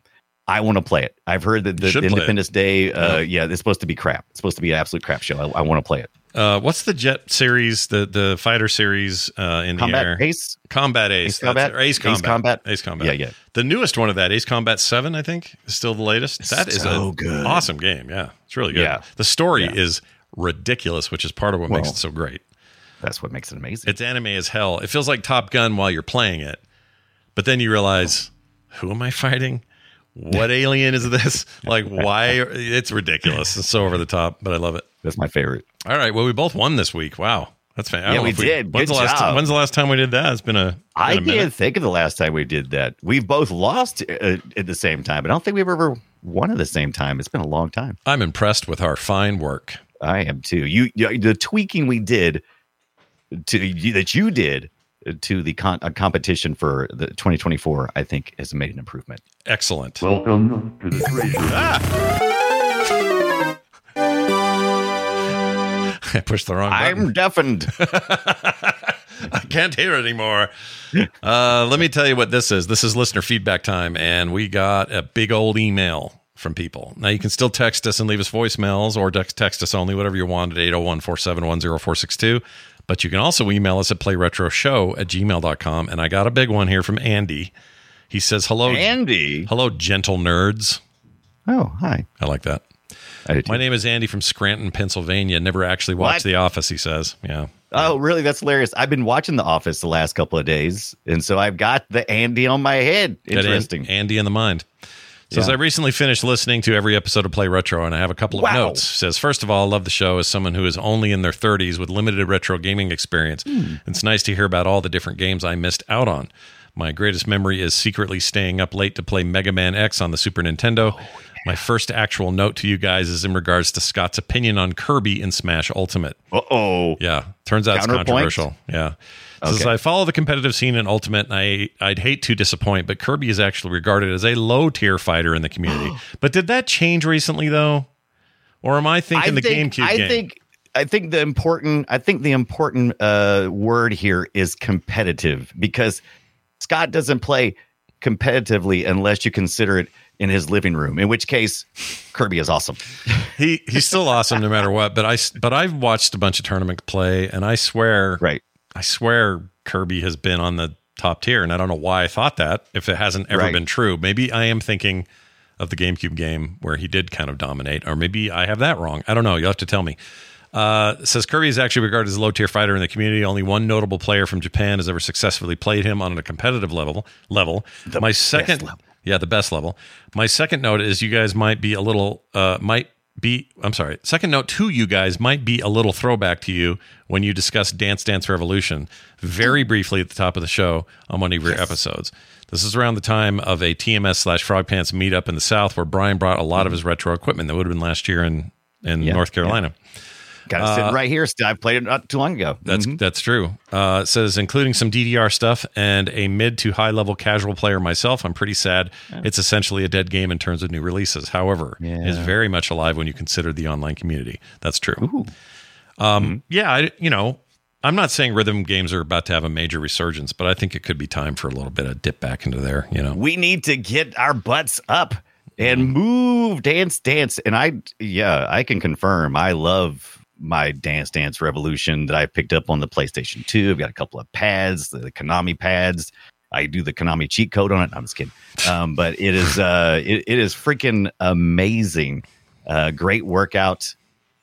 I want to play it. I've heard that the Should. Independence Day, uh, yeah, it's supposed to be crap. It's supposed to be an absolute crap show. I, I want to play it. Uh, what's the jet series, the the fighter series uh, in the Combat air? Ace, Combat Ace. Ace Combat? It. Ace Ace Combat. Combat? Ace Combat. Yeah, yeah. The newest one of that, Ace Combat 7, I think, is still the latest. That is so a good. awesome game. Yeah. It's really good. Yeah. The story Yeah. is ridiculous, which is part of what makes it so great. that's what makes it amazing. It's anime as hell. It feels like Top Gun while you're playing it. But then you realize, who am I fighting? What alien is this? Like, why? It's ridiculous. It's so over the top, but I love it. That's my favorite. All right. Well, we both won this week. Wow. That's fantastic. Yeah, we did. When's Good the last job. when's the last time we did that? It's been a, been I a can't minute. think of the last time we did that. We've both lost uh, at the same time, but I don't think we've ever won at the same time. It's been a long time. I'm impressed with our fine work. I am too. You, you the tweaking we did to that you did to the con- uh, competition for the 2024, I think has made an improvement. Excellent. Welcome to the treasure. I pushed the wrong button. I'm deafened. I can't hear anymore. Uh, let me tell you what this is. This is listener feedback time, and we got a big old email from people. Now, you can still text us and leave us voicemails or text us only, whatever you want at 801 471 0462. But you can also email us at playretroshow at gmail.com. And I got a big one here from Andy. He says, Hello, Andy. hello, gentle nerds. Oh, hi. I like that. I did. My name is Andy from Scranton, Pennsylvania. Never actually watched What? The Office, he says. Yeah. Oh, really? That's hilarious. I've been watching The Office the last couple of days, and so I've got the Andy on my head. Got An- Interesting. Andy in the mind. Says Yeah. I recently finished listening to every episode of Play Retro, and I have a couple of Wow. notes. Says first of all, I love the show as someone who is only in their 30s with limited retro gaming experience. Hmm. It's nice to hear about all the different games I missed out on. My greatest memory is secretly staying up late to play Mega Man X on the Super Nintendo. Oh, My first actual note to you guys is in regards to Scott's opinion on Kirby in Smash Ultimate. Uh oh. Yeah, turns out it's controversial. Yeah. Says I follow the competitive scene in Ultimate, and I I'd hate to disappoint, but Kirby is actually regarded as a low tier fighter in the community. but did that change recently though, or am I thinking the think, GameCube I game? think I think the important I think the important uh, word here is competitive because Scott doesn't play competitively unless you consider it in his living room. In which case, Kirby is awesome. he he's still awesome no matter what. But I but I've watched a bunch of tournament play, and I swear Right. I swear Kirby has been on the top tier, and I don't know why I thought that. If it hasn't ever Right. been true, maybe I am thinking of the GameCube game where he did kind of dominate, or maybe I have that wrong. I don't know. You'll have to tell me. Uh, says Kirby is actually regarded as a low tier fighter in the community. Only one notable player from Japan has ever successfully played him on a competitive level. Level. My second, level. Yeah, the best level. My second note is you guys might be a little, uh, might be. I'm sorry. Second note to you guys might be a little throwback to you when you discuss Dance Dance Revolution very briefly at the top of the show on one of your episodes. This is around the time of a TMS slash Frog Pants meetup in the South where Brian brought a lot of his retro equipment that would have been last year in in Yeah, North Carolina. Got it sitting right here. Still, I played it not too long ago. Uh, That's Mhm. that's true. Uh, it says including some DDR stuff and a mid to high level casual player myself. I'm pretty sad. It's essentially a dead game in terms of new releases. However, it is Yeah. very much alive when you consider the online community. That's true. Um, Yeah, I, you know, I'm not saying rhythm games are about to have a major resurgence, but I think it could be time for a little bit of dip back into there. You know, we need to get our butts up and move dance dance and i yeah i can confirm i love my dance dance revolution that i picked up on the playstation 2 i've got a couple of pads the konami pads i do the konami cheat code on it i'm just kidding um, but it is uh it, it is freaking amazing uh great workout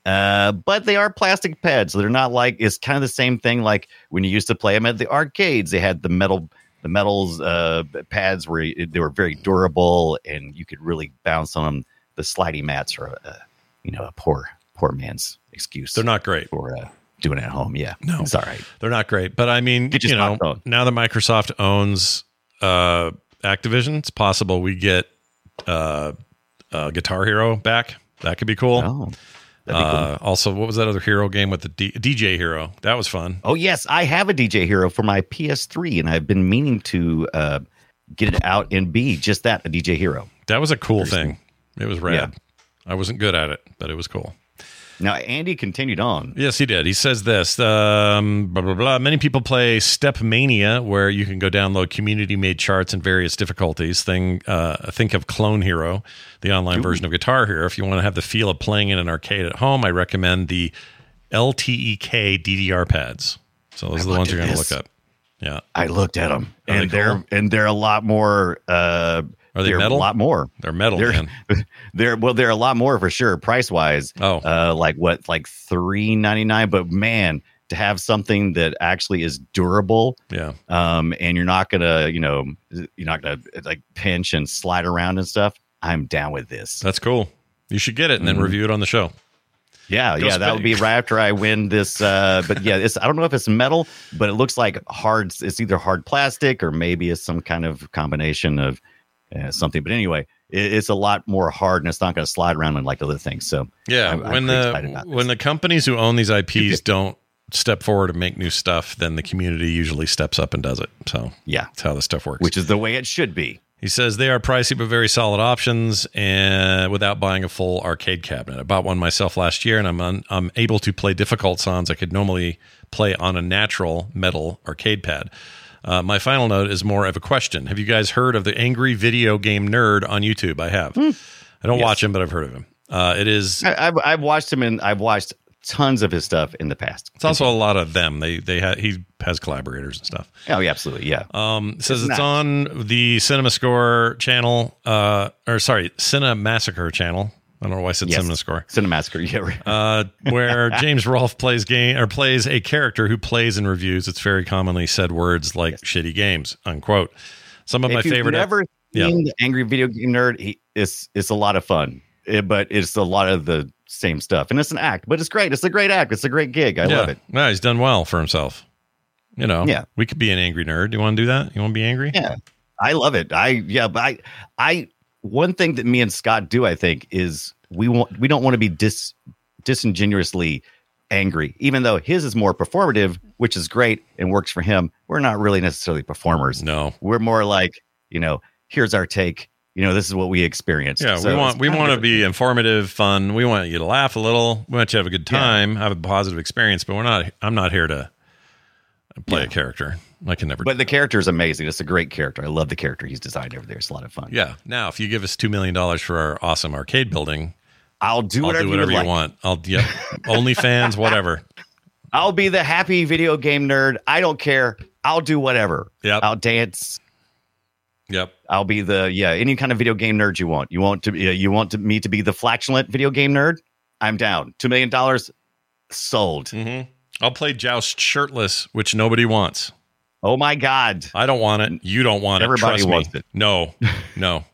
uh, but they are plastic pads. So they're not like it's kind of the same thing like when you used to play them at the arcades. They had the metal the metals uh, pads were they were very durable and you could really bounce on them. The slidey mats are uh, you know a poor poor man's excuse. they're not great. for uh, doing it at home. Yeah, No. it's all right. They're not great, but I mean, Get you know, now that Microsoft owns uh, Activision, it's possible we get uh, uh, Guitar Hero back. That could be cool. Oh, cool. Uh, also, what was that other hero game with the D- DJ Hero? That was fun. Oh yes, I have a DJ Hero for my PS3, and I've been meaning to uh, get it out and be just that a DJ Hero. That was a cool thing. It was rad. Yeah. I wasn't good at it, but it was cool. Now Andy continued on. Yes, he did. He says this. Um, blah blah blah. Many people play StepMania, where you can go download community-made charts and various difficulties. Thing, uh, think of Clone Hero, the online version of Guitar Hero. If you want to have the feel of playing in an arcade at home, I recommend the LTEK DDR pads. So those are the ones you're going to look up. Yeah, I looked at them, Are they and they're cool? and they're a lot more. Uh, Are they they're metal? A lot more. they're metal, They're man. they're well, they're a lot more for sure, price wise. Oh. uh, like what, like three ninety nine? But man, to have something that actually is durable, Yeah, um, and you're not gonna, you know, you're not gonna like pinch and slide around and stuff. I'm down with this. that's cool. You should get it and then Mm-hmm. review it on the show. Yeah, Go yeah, that would be right after I win this. Uh, but yeah, it's I don't know if it's metal, but it looks like hard. It's either hard plastic or maybe it's some kind of combination of uh, something. But anyway, it, it's a lot more hard, and it's not going to slide around like other things. So Yeah, I'm- I'm when the about when the companies who own these IPs don't step forward and make new stuff, then the community usually steps up and does it. So yeah, that's how this stuff works. which is the way it should be. He says they are pricey but very solid options, and without buying a full arcade cabinet. I bought one myself last year, and I'm un, I'm able to play difficult songs I could normally play on a natural metal arcade pad. Uh, my final note is more of a question. Have you guys heard of the Angry Video Game Nerd on YouTube? I have. I don't watch him, but I've heard of him. Uh, it is. I, I've, I've watched him and I've watched tons of his stuff in the past. It's also a lot of them. They they ha- he has collaborators and stuff. Oh, yeah, absolutely. Yeah. Um, it says It's it's, on the Cinema Score channel, uh, or sorry, Cinema Massacre channel. I don't know why I said Yes. Cinema Score. Yeah. right. Uh, where James Rolfe plays game or plays a character who plays in reviews. It's very commonly said words like "shitty games" unquote. Some of my if you've favorite. never Yeah. seen the Angry Video Game Nerd, he, it's it's a lot of fun, It- but it's a lot of the same stuff, and it's an act, but it's great. It's a great act. It's a great gig. I yeah. love it. Yeah, he's done well for himself. You know. Yeah. We could be an angry nerd. Do you want to do that? You want to be angry? Yeah, I love it. I yeah, but I I one thing that me and Scott do, I think, is we want we don't want to be dis disingenuously angry, even though his is more performative, which is great and works for him. We're not really necessarily performers. No. We're more like you know, here's our take. You know, this is what we experienced. Yeah, So we want we want to be informative, fun. We want you to laugh a little. We want you to have a good Yeah. time, have a positive experience. But we're not. I'm not here to play a character. I can never. But the character is amazing. It's a great character. I love the character he's designed over there. It's a lot of fun. yeah. Now, if you give us two million dollars for our awesome arcade building, I'll do I'll whatever, do whatever you, like. want. I'll yep. OnlyFans, whatever. I'll be the happy video game nerd. I don't care. I'll do whatever. Yep. I'll dance. Yep. I'll be the yeah any kind of video game nerd you want. You want to you want to, me to be the flatulent video game nerd. I'm down. Two million dollars sold. Mm-hmm. I'll play Joust shirtless, which nobody wants. Oh my god! I don't want it. You don't want it. Everybody wants me. it. No, no.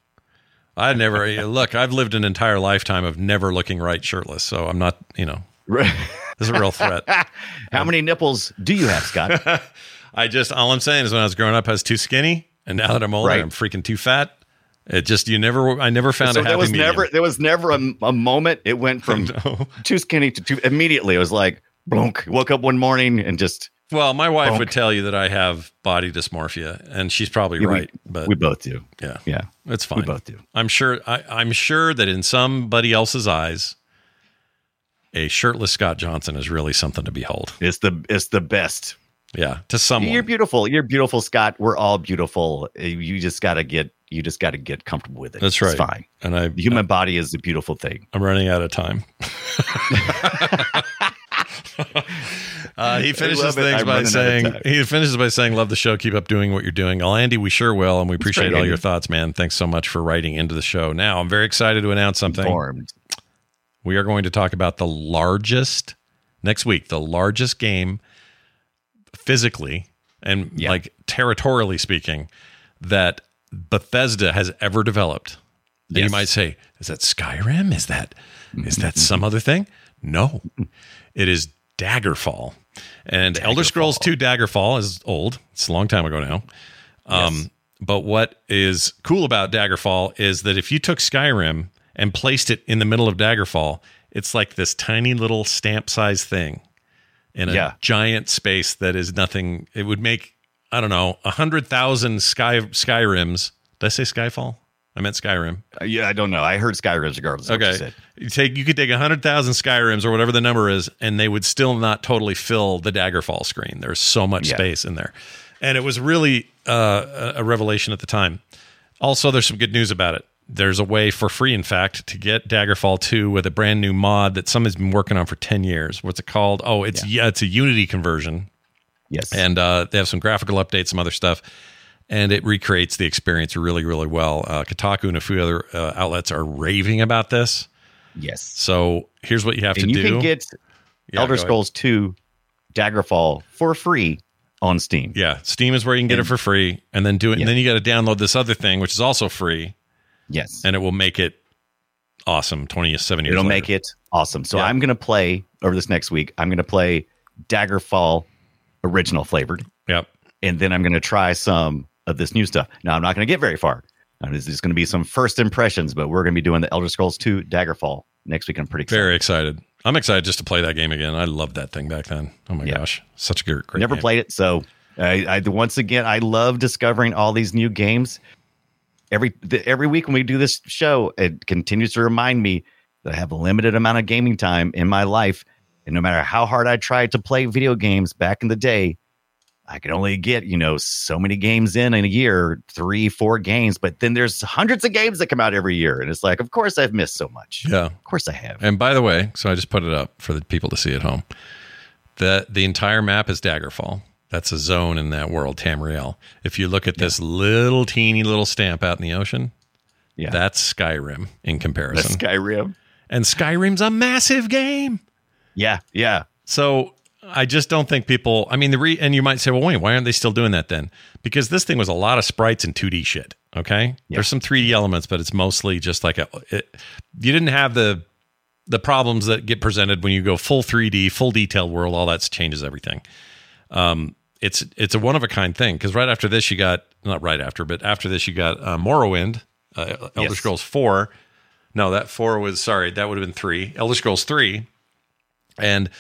I never look. I've lived an entire lifetime of never looking right shirtless, so I'm not. You know, this is a real threat. How many nipples do you have, Scott? I just all I'm saying is when I was growing up, I was too skinny, and now that I'm older, Right. I'm freaking too fat. It just you never. I never found so a happy there was medium. never there was never a, a moment. It went from No. too skinny to too immediately. It was like blunk. Woke up one morning and just Well, my wife Bonk. would tell you that I have body dysmorphia, and she's probably Yeah, we- right. but we both do. yeah, Yeah, it's fine. we both do. I'm sure. I, I'm sure that in somebody else's eyes, a shirtless Scott Johnson is really something to behold. It's the it's the best. Yeah, to someone. You're beautiful. You're beautiful, Scott. We're all beautiful. Uh, You just gotta get you just gotta get comfortable with it. That's right. It's fine. And I, The human body is a beautiful thing. I'm running out of time. uh, he finishes things by running out of saying he finishes by saying, "Love the show. Keep up doing what you're doing." Well, Andy, we sure will, and we appreciate all your thoughts, man. Thanks so much for writing into the show. Now, I'm very excited to announce something. Informed. We are going to talk about the largest next week, the largest game physically and Yeah. like territorially speaking that Bethesda has ever developed. And you might say, is that Skyrim? Is that is that some other thing? No. It is Daggerfall. And Elder Scrolls 2 Daggerfall is old. It's a long time ago now. Um, But what is cool about Daggerfall is that if you took Skyrim and placed it in the middle of Daggerfall, it's like this tiny little stamp size thing in a Yeah. giant space that is nothing. It would make, I don't know, a hundred thousand Sky Skyrims. Did I say Skyfall? I meant Skyrim. Uh, yeah, I don't know. I heard Skyrim's regardless. You Okay. said. You take you could take hundred thousand Skyrims or whatever the number is, and they would still not totally fill the Daggerfall screen. There's so much Yeah. space in there, and it was really uh, a revelation at the time. Also, there's some good news about it. There's a way for free, in fact, to get Daggerfall 2 with a brand new mod that someone's been working on for 10 years. What's it called? Oh, it's yeah, it's a Unity conversion Yes. and uh, they have some graphical updates, some other stuff, and it recreates the experience really, really well. Uh, Kotaku and a few other uh, outlets are raving about this. yes. So here's what you have And to you do. You can get Yeah, Elder. Scrolls 2 Daggerfall for free on Steam. Yeah, Steam is where you can get it for free, and then do it. Yeah. And then you got to download this other thing, which is also free, Yes. and it will make it awesome. Twenty-seven years. It'll later. make it awesome. So Yeah. I'm going to play over this next week. I'm going to play Daggerfall original flavored, Yep. and then I'm going to try some of this new stuff. Now I'm not going to get very far this is going to be some first impressions, but we're going to be doing the Elder Scrolls 2 Daggerfall next week. I'm pretty excited. Very excited. I'm excited just to play that game again. I loved that thing back then. Oh my Yeah. gosh, such a great, great Never game. played it, so I, I once again I love discovering all these new games. Every the, every week when we do this show, it continues to remind me that I have a limited amount of gaming time in my life, and no matter how hard I tried to play video games back in the day, I can only get you know so many games in in a year, three, four games. But then there's hundreds of games that come out every year, and it's like, of course I've missed so much. Yeah. Of course I have. And by the way, so I just put it up for the people to see at home. The the entire map is Daggerfall. That's a zone in that world, Tamriel. If you look at this little teeny little stamp out in the ocean, Yeah, that's Skyrim in comparison. Skyrim. and Skyrim's a massive game. Yeah, yeah. So I just don't think people. I mean, the re and you might say, well, wait, why aren't they still doing that then? Because this thing was a lot of sprites and 2D shit. Okay, there's some 3D elements, but it's mostly just like a. It, you didn't have the the problems that get presented when you go full 3D, full detailed world. All that changes everything. Um, it's it's a one of a kind thing because right after this you got not right after, but after this you got uh, Morrowind, uh, Elder Yes. Scrolls Four. No, that four was sorry, that would have been three. Elder Scrolls Three, and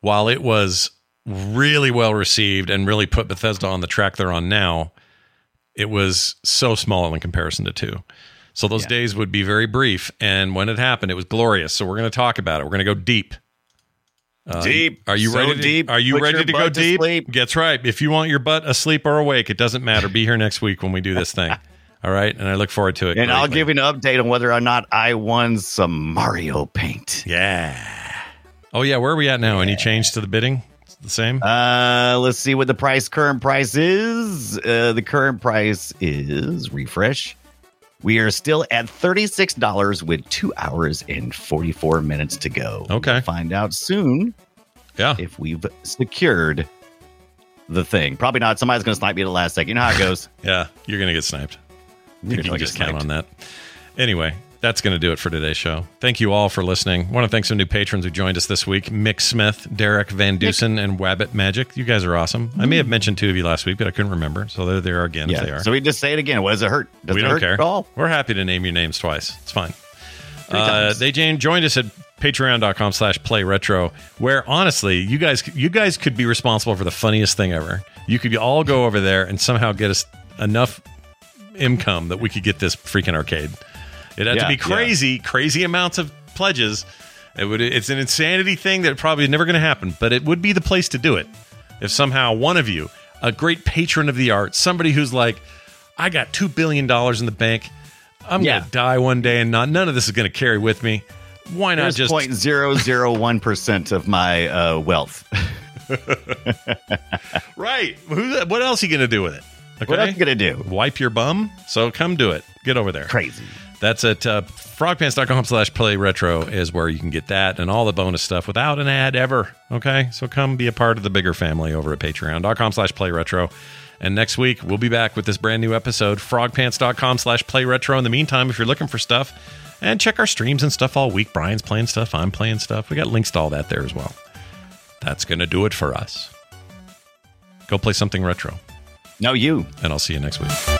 while it was really well received and really put Bethesda on the track they're on now, it was so small in comparison to two. So those days would be very brief, and when it happened, it was glorious. So we're going to talk about it. We're going to go deep. Uh, Deep. Are you So ready? To, deep. Are you Put ready to go butt to deep? sleep. That's right. If you want your butt asleep or awake, it doesn't matter. Be here next week when we do this thing. All right, and I look forward to it. And I'll give you an update on whether or not I won some Mario paint. Yeah. Oh yeah, where are we at now? Any change to the bidding? It's the same. Uh, let's see what the price current price is. Uh, the current price is refresh. We are still at thirty-six dollars with two hours and forty-four minutes to go. Okay. We'll find out soon yeah. if we've secured the thing. Probably not. Somebody's going to snipe me at the last second. You know how it goes. Yeah, you're going to get sniped. You're you can just count on that. Anyway, that's going to do it for today's show. Thank you all for listening. want to thank some new patrons who joined us this week Mick Smith, Derek Van Dusen, and Wabbit Magic. You guys are awesome. I may have mentioned two of you last week, but I couldn't remember. So there they're there again if they are. So we just say it again. What does it hurt? Does we it don't hurt care. at all? We're happy to name your names twice. It's fine. Uh, they Jane joined us at patreon.com slash play retro where honestly you guys you guys could be responsible for the funniest thing ever you could all go over there and somehow get us enough income that we could get this freaking arcade it had Yeah, to be yeah. crazy crazy amounts of pledges it would it's an insanity thing that probably is never going to happen but it would be the place to do it if somehow one of you a great patron of the arts somebody who's like i got $2 billion in the bank i'm Yeah. gonna die one day and not none of this is going to carry with me why not There's just point zero zero one percent of my uh, wealth. right Who, what else are you going to do with it okay What else you gonna do? wipe your bum so come do it get over there Crazy. That's at uh, frogpants.com slash play retro is where you can get that and all the bonus stuff without an ad ever. Okay. So come be a part of the bigger family over at patreon.com slash play retro. And next week, we'll be back with this brand new episode, frogpants.com slash play retro. In the meantime, if you're looking for stuff, and check our streams and stuff all week. Brian's playing stuff, I'm playing stuff. We got links to all that there as well. That's going to do it for us. Go play something retro, No, you. and I'll see you next week.